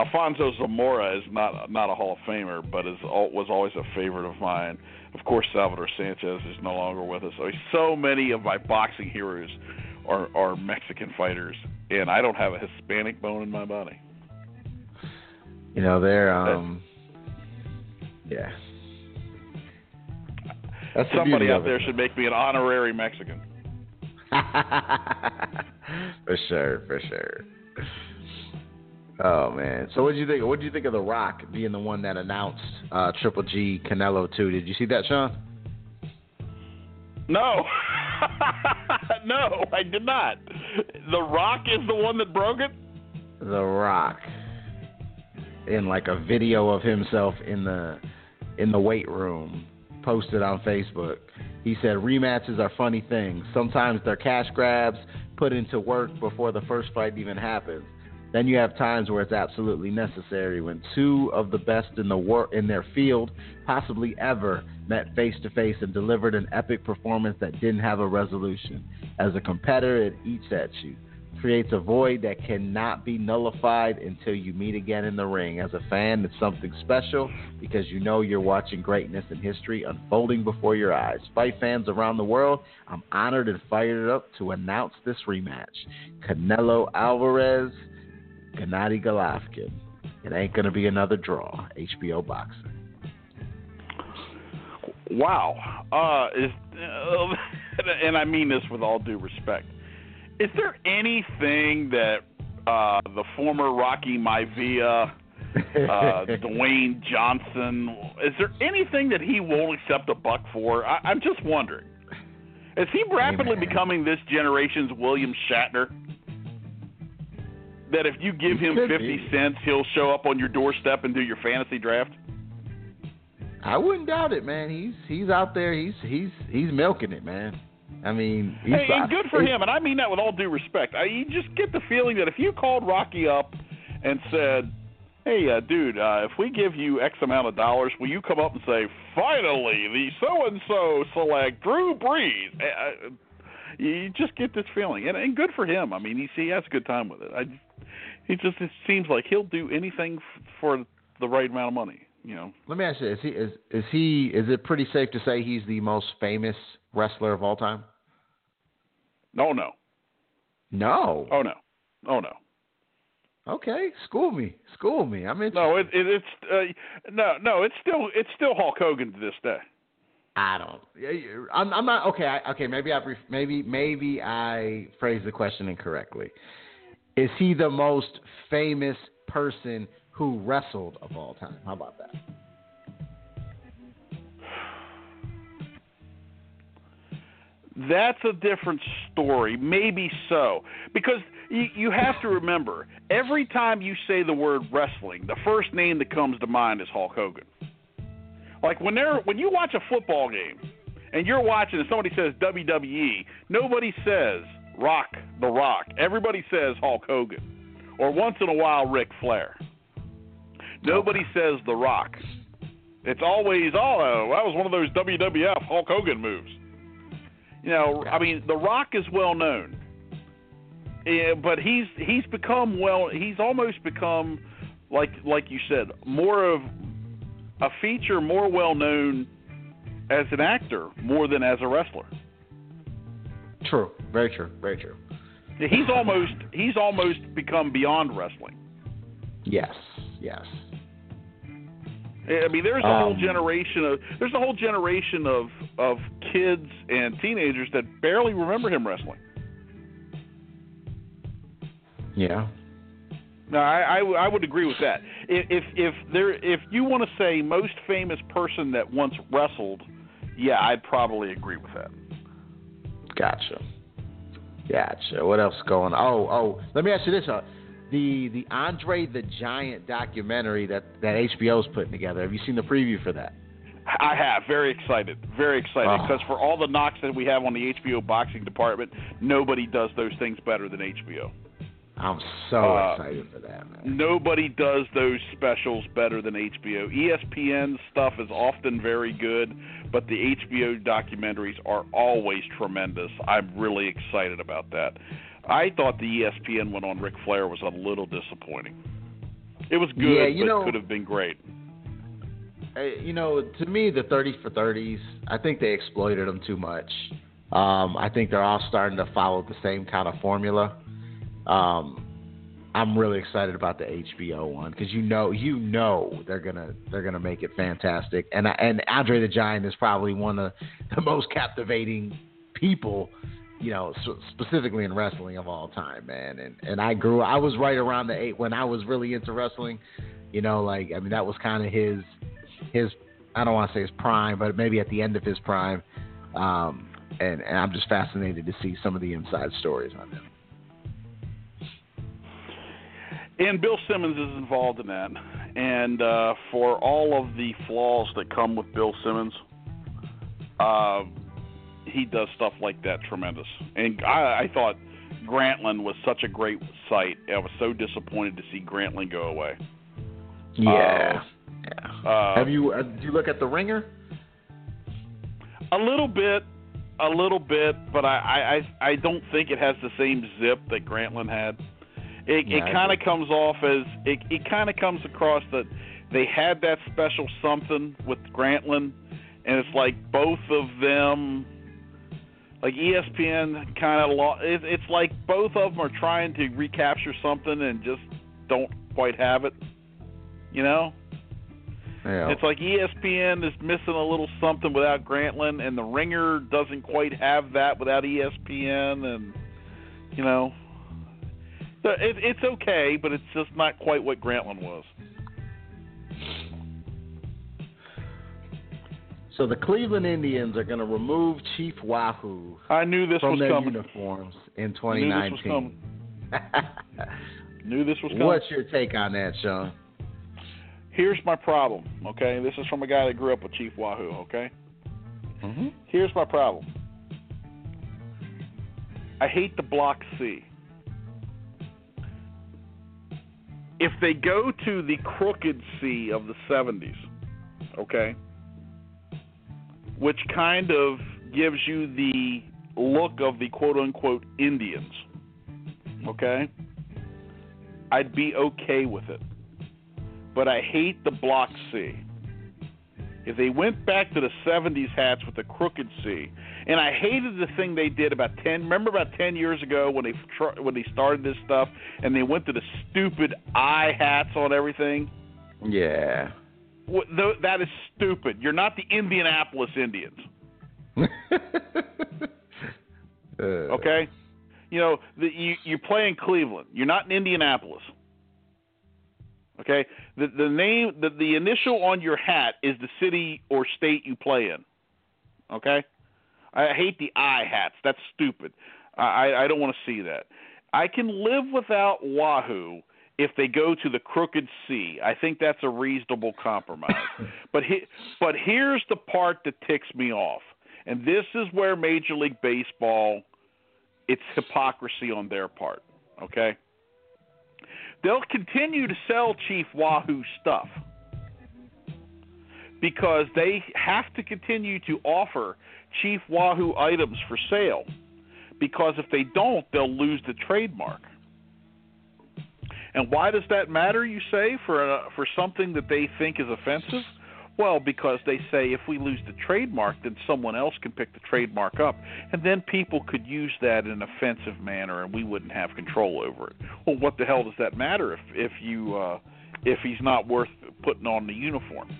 Alfonso Zamora is not not a Hall of Famer, but is was always a favorite of mine. Of course, Salvador Sanchez is no longer with us. So, so many of my boxing heroes are are Mexican fighters, and I don't have a Hispanic bone in my body. You know, they're um, yeah. That's Somebody out there should make me an honorary Mexican. for sure, for sure. Oh man! So what did you think? What did you think of The Rock being the one that announced uh, Triple G Canelo two? Did you see that, Shawn? No, no, I did not. The Rock is the one that broke it. The Rock, in like a video of himself in the in the weight room, posted on Facebook. He said rematches are funny things. Sometimes they're cash grabs put into work before the first fight even happens. Then you have times where it's absolutely necessary when two of the best in the wor- in their field, possibly ever, met face to face and delivered an epic performance that didn't have a resolution. As a competitor, it eats at you, creates a void that cannot be nullified until you meet again in the ring. As a fan, it's something special because you know you're watching greatness and history unfolding before your eyes. Fight fans around the world, I'm honored and fired up to announce this rematch. Canelo Alvarez Gennady Golovkin. It ain't going to be another draw. HBO Boxing. Wow. Uh, is, uh, and I mean this with all due respect. Is there anything that uh, the former Rocky Maivia, uh, Dwayne Johnson, is there anything that he won't accept a buck for? I, I'm just wondering. Is he rapidly Amen. becoming this generation's William Shatner? That if you give him 50 be. cents, he'll show up on your doorstep and do your fantasy draft? I wouldn't doubt it, man. He's he's out there. He's he's he's milking it, man. I mean, he's hey, and good for him, and I mean that with all due respect. I, you just get the feeling that if you called Rocky up and said, "Hey, uh, dude, uh, if we give you X amount of dollars, will you come up and say, finally, the so and so select Drew Brees"? Uh, you just get this feeling, and, and good for him. I mean, he, he has a good time with it. I he just it seems like he'll do anything f- for the right amount of money. You know. Let me ask you: Is he is is he is it pretty safe to say he's the most famous wrestler of all time? No, no. No. Oh no. Oh no. Okay, school me, school me. I'm in. No, it, it, it's uh, no, no. It's still it's still Hulk Hogan to this day. I don't. I'm, I'm not okay. I, okay, maybe I maybe maybe I phrased the question incorrectly. Is he the most famous person who wrestled of all time? How about that? That's a different story. Maybe so. Because you, you have to remember, every time you say the word wrestling, the first name that comes to mind is Hulk Hogan. Like when they're when you watch a football game and you're watching and somebody says WWE, nobody says Rock, The Rock. Everybody says Hulk Hogan, or once in a while Ric Flair. Nobody says The Rock. It's always, oh, that was one of those WWF Hulk Hogan moves. You know, I mean, The Rock is well known, yeah, but he's he's become well. He's almost become like like you said, more of a feature, more well known as an actor more than as a wrestler. True. Very true. Very true. He's almost he's almost become beyond wrestling. Yes. Yes. I mean, there's a um, whole generation of there's a whole generation of of kids and teenagers that barely remember him wrestling. Yeah. No, I, I, I would agree with that. If if there if you want to say most famous person that once wrestled, yeah, I'd probably agree with that. Gotcha. Gotcha. What else going? Oh, oh. Let me ask you this: uh, the the Andre the Giant documentary that that HBO's putting together. Have you seen the preview for that? I have. Very excited. Very excited Oh. because for all the knocks that we have on the HBO boxing department, nobody does those things better than HBO. I'm so Uh, excited for that, man. Nobody does those specials better than HBO. ESPN stuff is often very good, but the HBO documentaries are always tremendous. I'm really excited about that. I thought the ESPN one on Ric Flair was a little disappointing. It was good, Yeah, you but know- could have been great. You know, to me, the 30 for 30s, I think they exploited them too much. Um, I think they're all starting to follow the same kind of formula. Um, I'm really excited about the HBO one because you know, you know, they're gonna they're gonna make it fantastic. And and Andre the Giant is probably one of the most captivating people, you know, specifically in wrestling of all time, man. And and I grew, I was right around the eight when I was really into wrestling. You know, like I mean, that was kind of his his I don't want to say his prime, but maybe at the end of his prime. Um, and, and I'm just fascinated to see some of the inside stories on him. And Bill Simmons is involved in that. And uh, for all of the flaws that come with Bill Simmons, uh, he does stuff like that tremendous. And I, I thought Grantland was such a great site. I was so disappointed to see Grantland go away. Yeah. yeah. Uh, Have you uh, did you look at the Ringer? A little bit, a little bit, but I, I, I I don't think it has the same zip that Grantland had. It, Yeah, it kind of comes off as it, it kind of comes across that they had that special something with Grantland, and it's like both of them, like ESPN, kind of lo- it, it's like both of them are trying to recapture something and just don't quite have it. You know? Yeah. It's like ESPN is missing a little something without Grantland, and the Ringer doesn't quite have that without ESPN, and you know, so it, it's okay, but it's just not quite what Grantland was. so the Cleveland Indians are going to remove Chief Wahoo I knew this from was their coming. uniforms in I knew this was 2019. Knew this was coming. What's your take on that, Shawn? Here's my problem. Okay, this is from a guy that grew up with Chief Wahoo. Okay, Mm-hmm. here's my problem. I hate the Block C. If they go to the crooked C of the 70s, okay, which kind of gives you the look of the quote unquote Indians, okay, I'd be okay with it. But I hate the Block C. If they went back to the 70s hats with the crooked C, and I hated the thing they did about 10 remember about 10 years ago when they tr- when they started this stuff and they went to the stupid eye hats on everything? Yeah. Wh- th- that is stupid. You're not the Indianapolis Indians. Uh, okay? You know the, you you play in Cleveland. You're not in Indianapolis okay the the name the, the initial on your hat is the city or state you play in okay I hate the I hats. That's stupid. I I don't want to see that. I can live without Wahoo if they go to the crooked C. I think that's a reasonable compromise. but he, but here's the part that ticks me off, and this is where Major League Baseball, it's hypocrisy on their part. Okay. They'll continue to sell Chief Wahoo stuff because they have to continue to offer Chief Wahoo items for sale because if they don't, they'll lose the trademark. And why does that matter, you say, for uh, for something that they think is offensive? Well, because they say if we lose the trademark, then someone else can pick the trademark up, and then people could use that in an offensive manner, and we wouldn't have control over it. Well, what the hell does that matter if if you uh, if he's not worth putting on the uniform?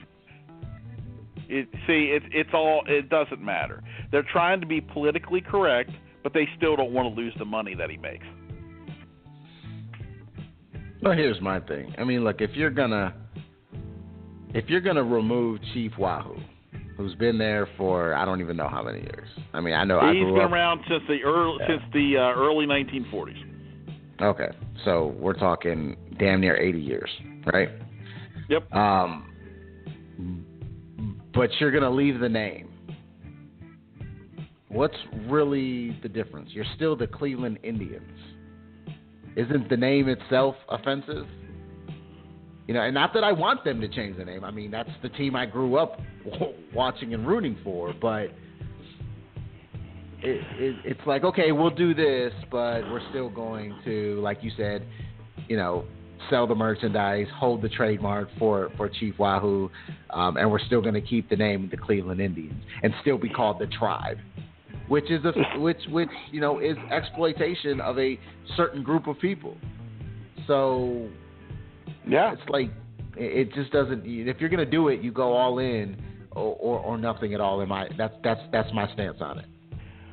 It, see, it, it's all. It doesn't matter. They're trying to be politically correct, but they still don't want to lose the money that he makes. Well, here's my thing. I mean, look, if you're gonna if you're gonna remove Chief Wahoo, who's been there for I don't even know how many years. I mean, I know he's I grew been up, around since the early Yeah. since the uh, early 1940s. Okay, so we're talking damn near 80 years, right? Yep. Um, but you're gonna leave the name. What's really the difference? You're still the Cleveland Indians. Isn't the name itself offensive? You know, and not that I want them to change the name. I mean, that's the team I grew up watching and rooting for. But it, it, it's like, okay, we'll do this, but we're still going to, like you said, you know, sell the merchandise, hold the trademark for for Chief Wahoo, um, and we're still going to keep the name the Cleveland Indians and still be called the Tribe, which is a which which you know is exploitation of a certain group of people. So Yeah. it's like it just doesn't. If you're going to do it, you go all in or, or or nothing at all. In my that's that's that's my stance on it.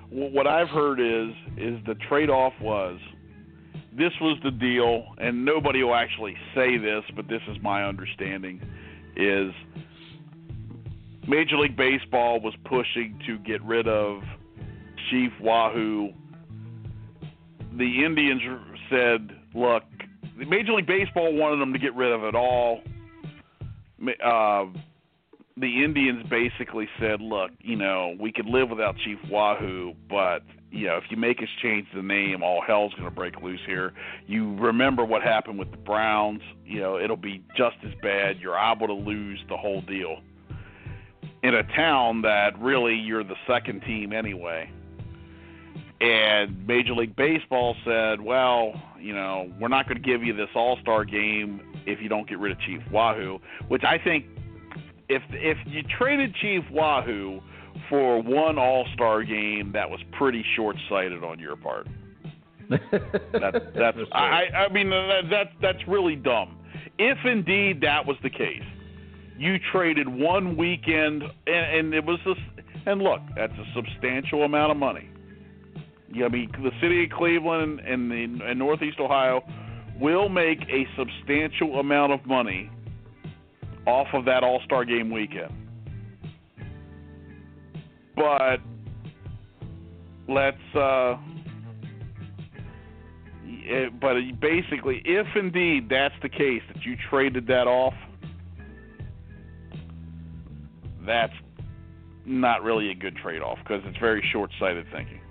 Wh- What I've heard is is the trade-off was this was the deal, and nobody will actually say this, but this is my understanding is Major League Baseball was pushing to get rid of Chief Wahoo. The Indians said, "Look, Major League Baseball wanted them to get rid of it all." Uh, the Indians basically said, "Look, you know, we could live without Chief Wahoo, but you know, if you make us change the name, all hell's going to break loose here. You remember what happened with the Browns? You know, it'll be just as bad. You're able to lose the whole deal in a town that really you're the second team anyway." And Major League Baseball said, "Well, you know, we're not going to give you this All-Star game if you don't get rid of Chief Wahoo," which I think if if you traded Chief Wahoo for one All Star game, that was pretty short sighted on your part. That, that's I I mean that, that that's really dumb. If indeed that was the case, you traded one weekend and, and it was this and look, that's a substantial amount of money. I mean the city of Cleveland and the and Northeast Ohio will make a substantial amount of money off of that All Star game weekend. But let's uh eh, but basically if indeed that's the case that you traded that off that's not really a good trade off because it's very short sighted thinking.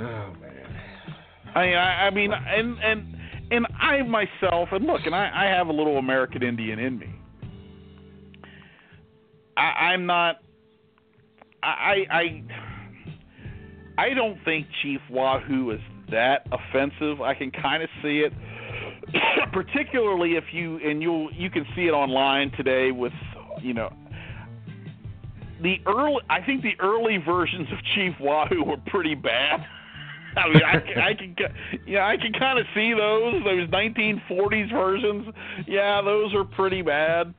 Oh man. I mean, I, I mean, and and and I myself, and look, and I, I have a little American Indian in me. I, I'm not. I I I don't think Chief Wahoo is that offensive. I can kind of see it, particularly if you and you'll you can see it online today with you know the early. I think the early versions of Chief Wahoo were pretty bad. I mean, I, can- I can, yeah, I can kind of see those those 1940s versions. Yeah, those are pretty bad.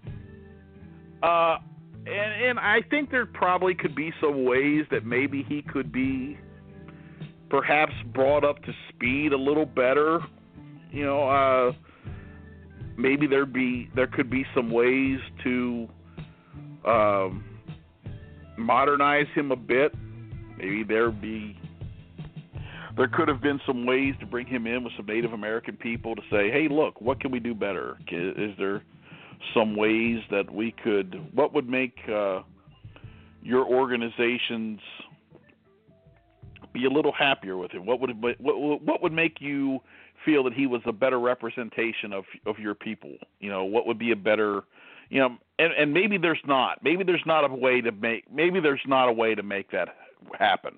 Uh, and and I think there probably could be some ways that maybe he could be perhaps brought up to speed a little better. You know, uh, maybe there'd be there could be some ways to um, modernize him a bit. Maybe there'd be there could have been some ways to bring him in with some Native American people to say, "Hey, look, what can we do better? Is there some ways that we could? What would make uh, your organizations be a little happier with him? What would what, what would make you feel that he was a better representation of of your people? You know, what would be a better you know, and and maybe there's not. Maybe there's not a way to make. Maybe there's not a way to make that happen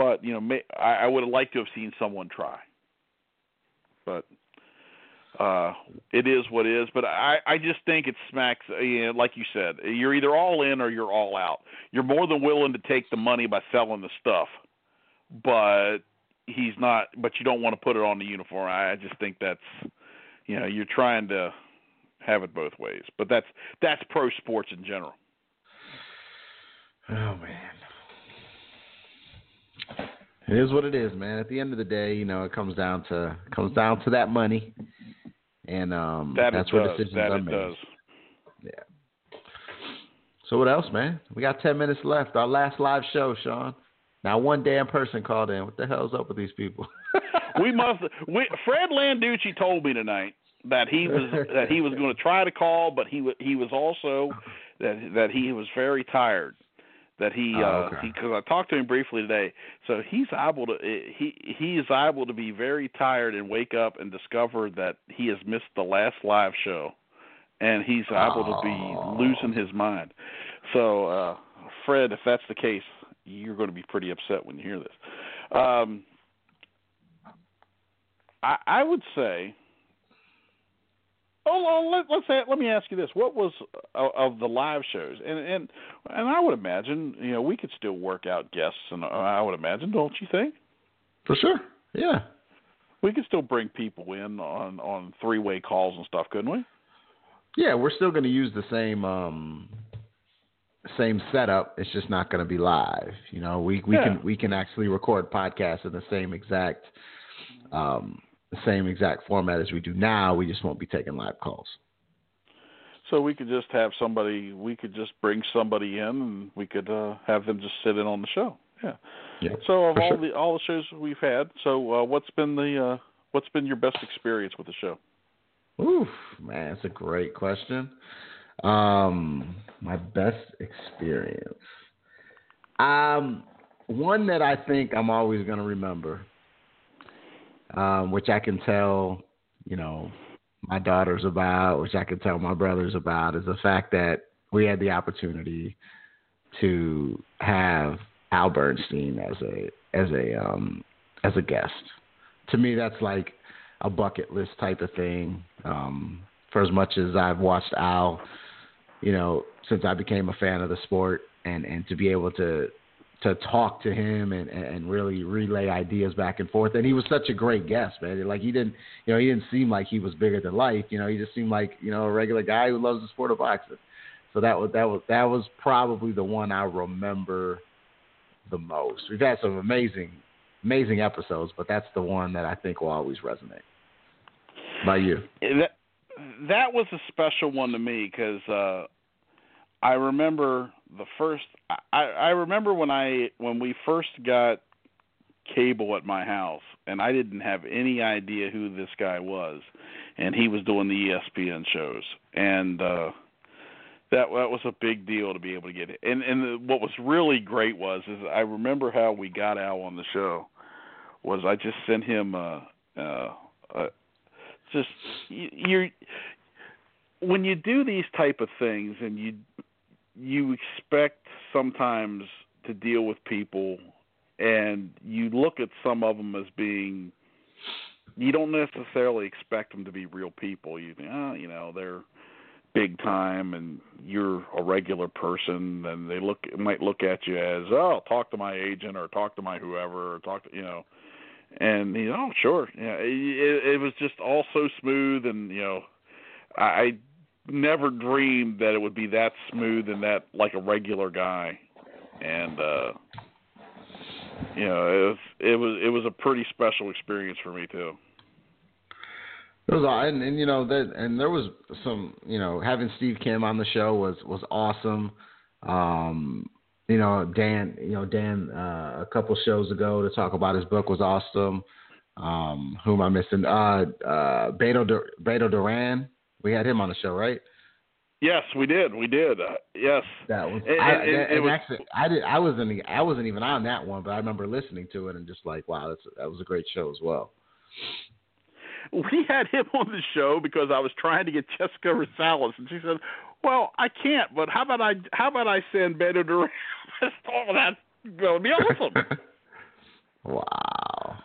but you know, may, I, I would have liked to have seen someone try. But uh, it is what it is. But I, I just think it smacks. You know, like you said, you're either all in or you're all out. You're more than willing to take the money by selling the stuff, but he's not. But you don't want to put it on the uniform. I, I just think that's, you know, you're trying to have it both ways. But that's that's pro sports in general. Oh man. It is what it is, man. At the end of the day, you know, it comes down to comes down to that money, and um, That that's where does. decisions That are made. does. So what else, man? We got ten minutes left. Our last live show, Shawn. Now one damn person called in. What the hell's up with these people? we must. We, Fred Landucci told me tonight that he was that he was going to try to call, but he he was also that that he was very tired. That he oh, because uh, I talked to him briefly today, so he's able to he he is able to be very tired and wake up and discover that he has missed the last live show, and he's able to be losing his mind. So, uh, Fred, if that's the case, you're going to be pretty upset when you hear this. Um, I, I would say Oh, let, us say, let me ask you this: What was uh, of the live shows? And and and I would imagine, you know, we could still work out guests, and uh, I would imagine, don't you think? For sure, yeah. We could still bring people in on on three way calls and stuff, couldn't we? Yeah, we're still going to use the same um same setup. It's just not going to be live. You know, we we yeah. can we can actually record podcasts in the same exact um the same exact format as we do now. We just won't be taking live calls. So we could just have somebody. We could just bring somebody in, and we could uh, have them just sit in on the show. Yeah. Yeah. So of all sure. the all the shows we've had, so uh, what's been the uh, what's been your best experience with the show? Oof, man, that's a great question. Um, my best experience. Um, one that I think I'm always going to remember um, which I can tell, you know, my daughters about, which I can tell my brothers about, is the fact that we had the opportunity to have Al Bernstein as a as a um, as a guest. To me, that's like a bucket list type of thing. Um, for as much as I've watched Al, you know, since I became a fan of the sport, and and to be able to to talk to him and and really relay ideas back and forth. And he was such a great guest, man. Like he didn't, you know, he didn't seem like he was bigger than life. You know, he just seemed like you know a regular guy who loves the sport of boxing. So that was that was that was probably the one I remember the most. We've had some amazing amazing episodes, but that's the one that I think will always resonate. By you? That that was a special one to me because uh, I remember the first I, I remember when I when we first got cable at my house and I didn't have any idea who this guy was and he was doing the ESPN shows and uh that that was a big deal to be able to get it. And and the, what was really great was is I remember how we got Al on the show was I just sent him uh uh, uh just you, you're when you do these type of things and you you expect sometimes to deal with people and you look at some of them as being you don't necessarily expect them to be real people. You think oh you know they're big time and you're a regular person and they look might look at you as oh talk to my agent or talk to my whoever or talk to you know. And you know oh, sure. Yeah it, it was just all so smooth and you know I never dreamed that it would be that smooth and that like a regular guy, and uh, you know it was it was it was a pretty special experience for me too. It was, and, and you know that, and there was some, you know, having Steve Kim on the show was was awesome. Um, you know, Dan, you know Dan, uh, a couple shows ago to talk about his book was awesome. Um, who am I missing? Uh, uh, Beto, Beto Duran we had him on the show, right? Yes, we did. We did. Uh, yes. That was. And, I, and, and, was, actually, I did. I wasn't. I wasn't even on that one, but I remember listening to it and just like, wow, that's that was a great show as well. We had him on the show because I was trying to get Jessica Rosales, and she said, "Well, I can't, but how about I? How about I send Beto Duran?" oh, that's going to be awesome. wow.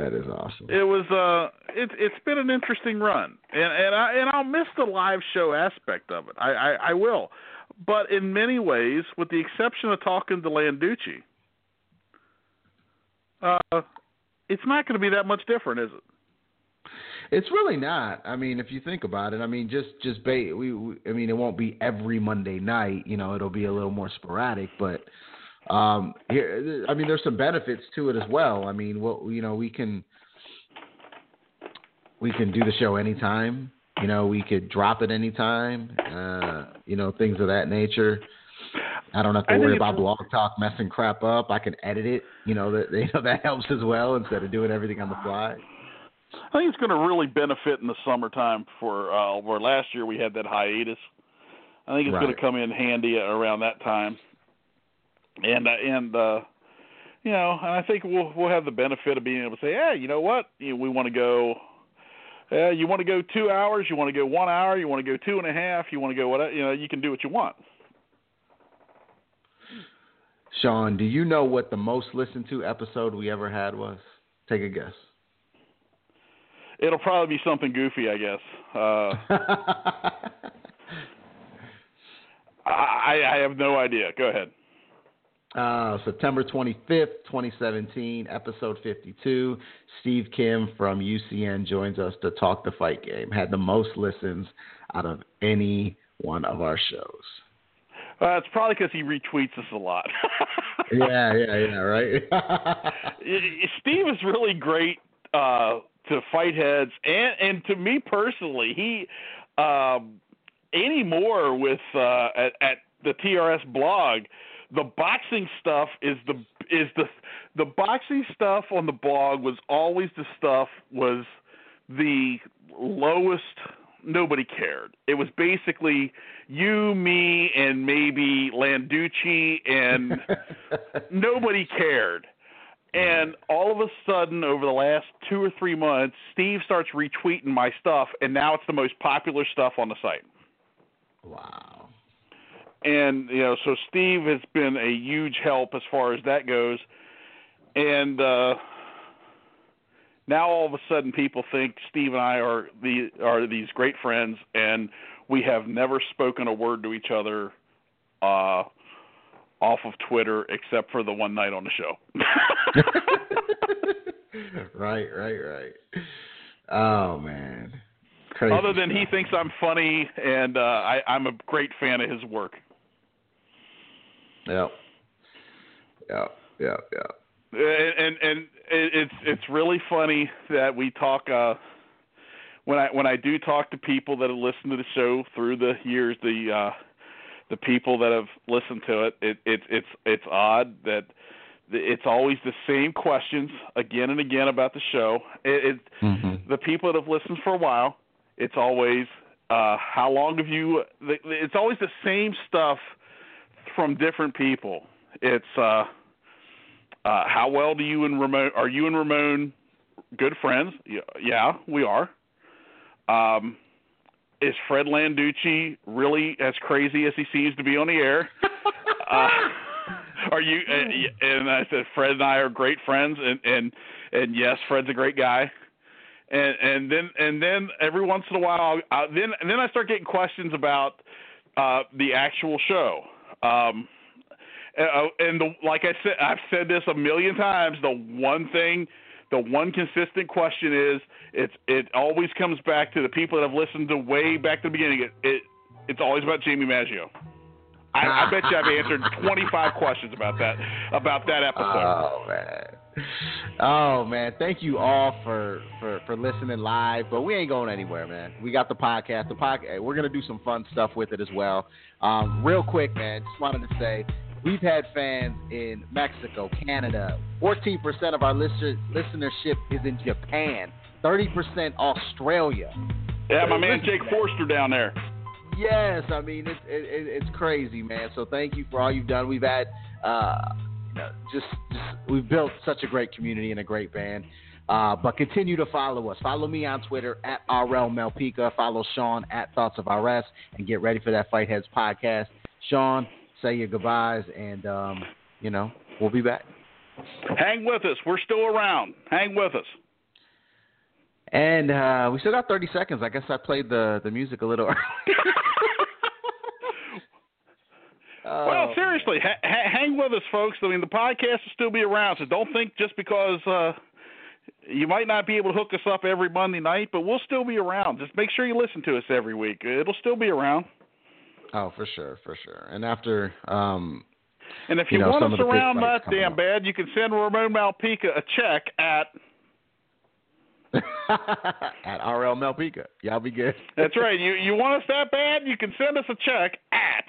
That is awesome. It was uh it's it's been an interesting run. And and I and I'll miss the live show aspect of it. I, I, I will. But in many ways, with the exception of talking to Landucci, uh it's not going to be that much different, is it? It's really not. I mean, if you think about it, I mean, just just ba- we, we I mean, it won't be every Monday night. You know, it'll be a little more sporadic, but um, here, I mean, there's some benefits to it as well. I mean, what you know, we can we can do the show anytime. You know, we could drop it anytime. Uh, you know, things of that nature. I don't have to worry about Blog Talk messing crap up. I can edit it. You know that you know that helps as well instead of doing everything on the fly. I think it's going to really benefit in the summertime. For uh, where last year we had that hiatus, I think it's right. going to come in handy around that time. And uh, and uh, you know, and I think we'll we'll have the benefit of being able to say, hey, you know what, you know, we want to go. Uh, you want to go two hours? You want to go one hour? You want to go two and a half? You want to go what? You know, you can do what you want. Shawn, do you know what the most listened to episode we ever had was? Take a guess. It'll probably be something goofy, I guess. Uh, I, I have no idea. Go ahead. Uh, September 25th, 2017, episode 52. Steve Kim from UCN joins us to talk the fight game. Had the most listens out of any one of our shows. Uh, it's probably because he retweets us a lot. yeah, yeah, yeah, right. Steve is really great uh, to fight heads, and and to me personally, he um, anymore with uh, at, at the TRS blog. The boxing stuff is the is the the boxing stuff on the blog was always the stuff was the lowest nobody cared. It was basically you, me, and maybe Landucci, and nobody cared. And all of a sudden, over the last two or three months, Steve starts retweeting my stuff, and now it's the most popular stuff on the site. Wow. And you know, so Steve has been a huge help as far as that goes. And uh now all of a sudden people think Steve and I are the are these great friends and we have never spoken a word to each other uh off of Twitter except for the one night on the show. right, right, right. Oh man. Crazy Other than stuff. he thinks I'm funny and uh I I'm a great fan of his work. Yep. Yep, yep, yep. and and, and it's it's really funny that we talk uh when I when I do talk to people that have listened to the show through the years the uh the people that have listened to it it it's it's it's odd that it's always the same questions again and again about the show it, it mm-hmm. the people that have listened for a while it's always uh how long have you it's always the same stuff from different people it's uh uh, how well do you and Ramon are you and Ramon good friends? Yeah, we are. Um, is Fred Landucci really as crazy as he seems to be on the air? uh, are you? Uh, and I said Fred and I are great friends, and and and yes, Fred's a great guy. And and then and then every once in a while, I, then and then I start getting questions about uh, the actual show. Um, uh, and the, like I said, I've said this a million times. The one thing, the one consistent question is, it's it always comes back to the people that have listened to way back to the beginning. It, it it's always about Jamie Maggio. I, I bet you I've answered 25 questions about that about that episode. Oh man. Oh man, thank you all for, for, for listening live. But we ain't going anywhere, man. We got the podcast. The podcast. We're gonna do some fun stuff with it as well. Um, real quick, man. Just wanted to say We've had fans in Mexico, Canada. 14% of our listener, listenership is in Japan. 30% Australia. Yeah, my man Jake Forster down there. Yes, I mean it's it, it's crazy, man. So thank you for all you've done. We've had uh, just, just we've built such a great community and a great band. Uh, but continue to follow us. Follow me on Twitter at RL Malpica. Follow Shawn at Thoughts of RS and get ready for that Fight Heads podcast. Shawn, say your goodbyes, and um, you know we'll be back. Hang with us. We're still around. Hang with us. And uh, we still got 30 seconds. I guess I played the the music a little. oh. Well, seriously, ha- hang with us, folks. I mean, the podcast will still be around, so don't think just because uh, you might not be able to hook us up every Monday night, but we'll still be around. Just make sure you listen to us every week. It'll still be around. Oh, for sure, for sure. And after, um, and if you, you know, want us around that damn up. bad, you can send Ramon Malpica a check at at RL Malpica. Y'all be good. That's right. You you want us that bad? You can send us a check at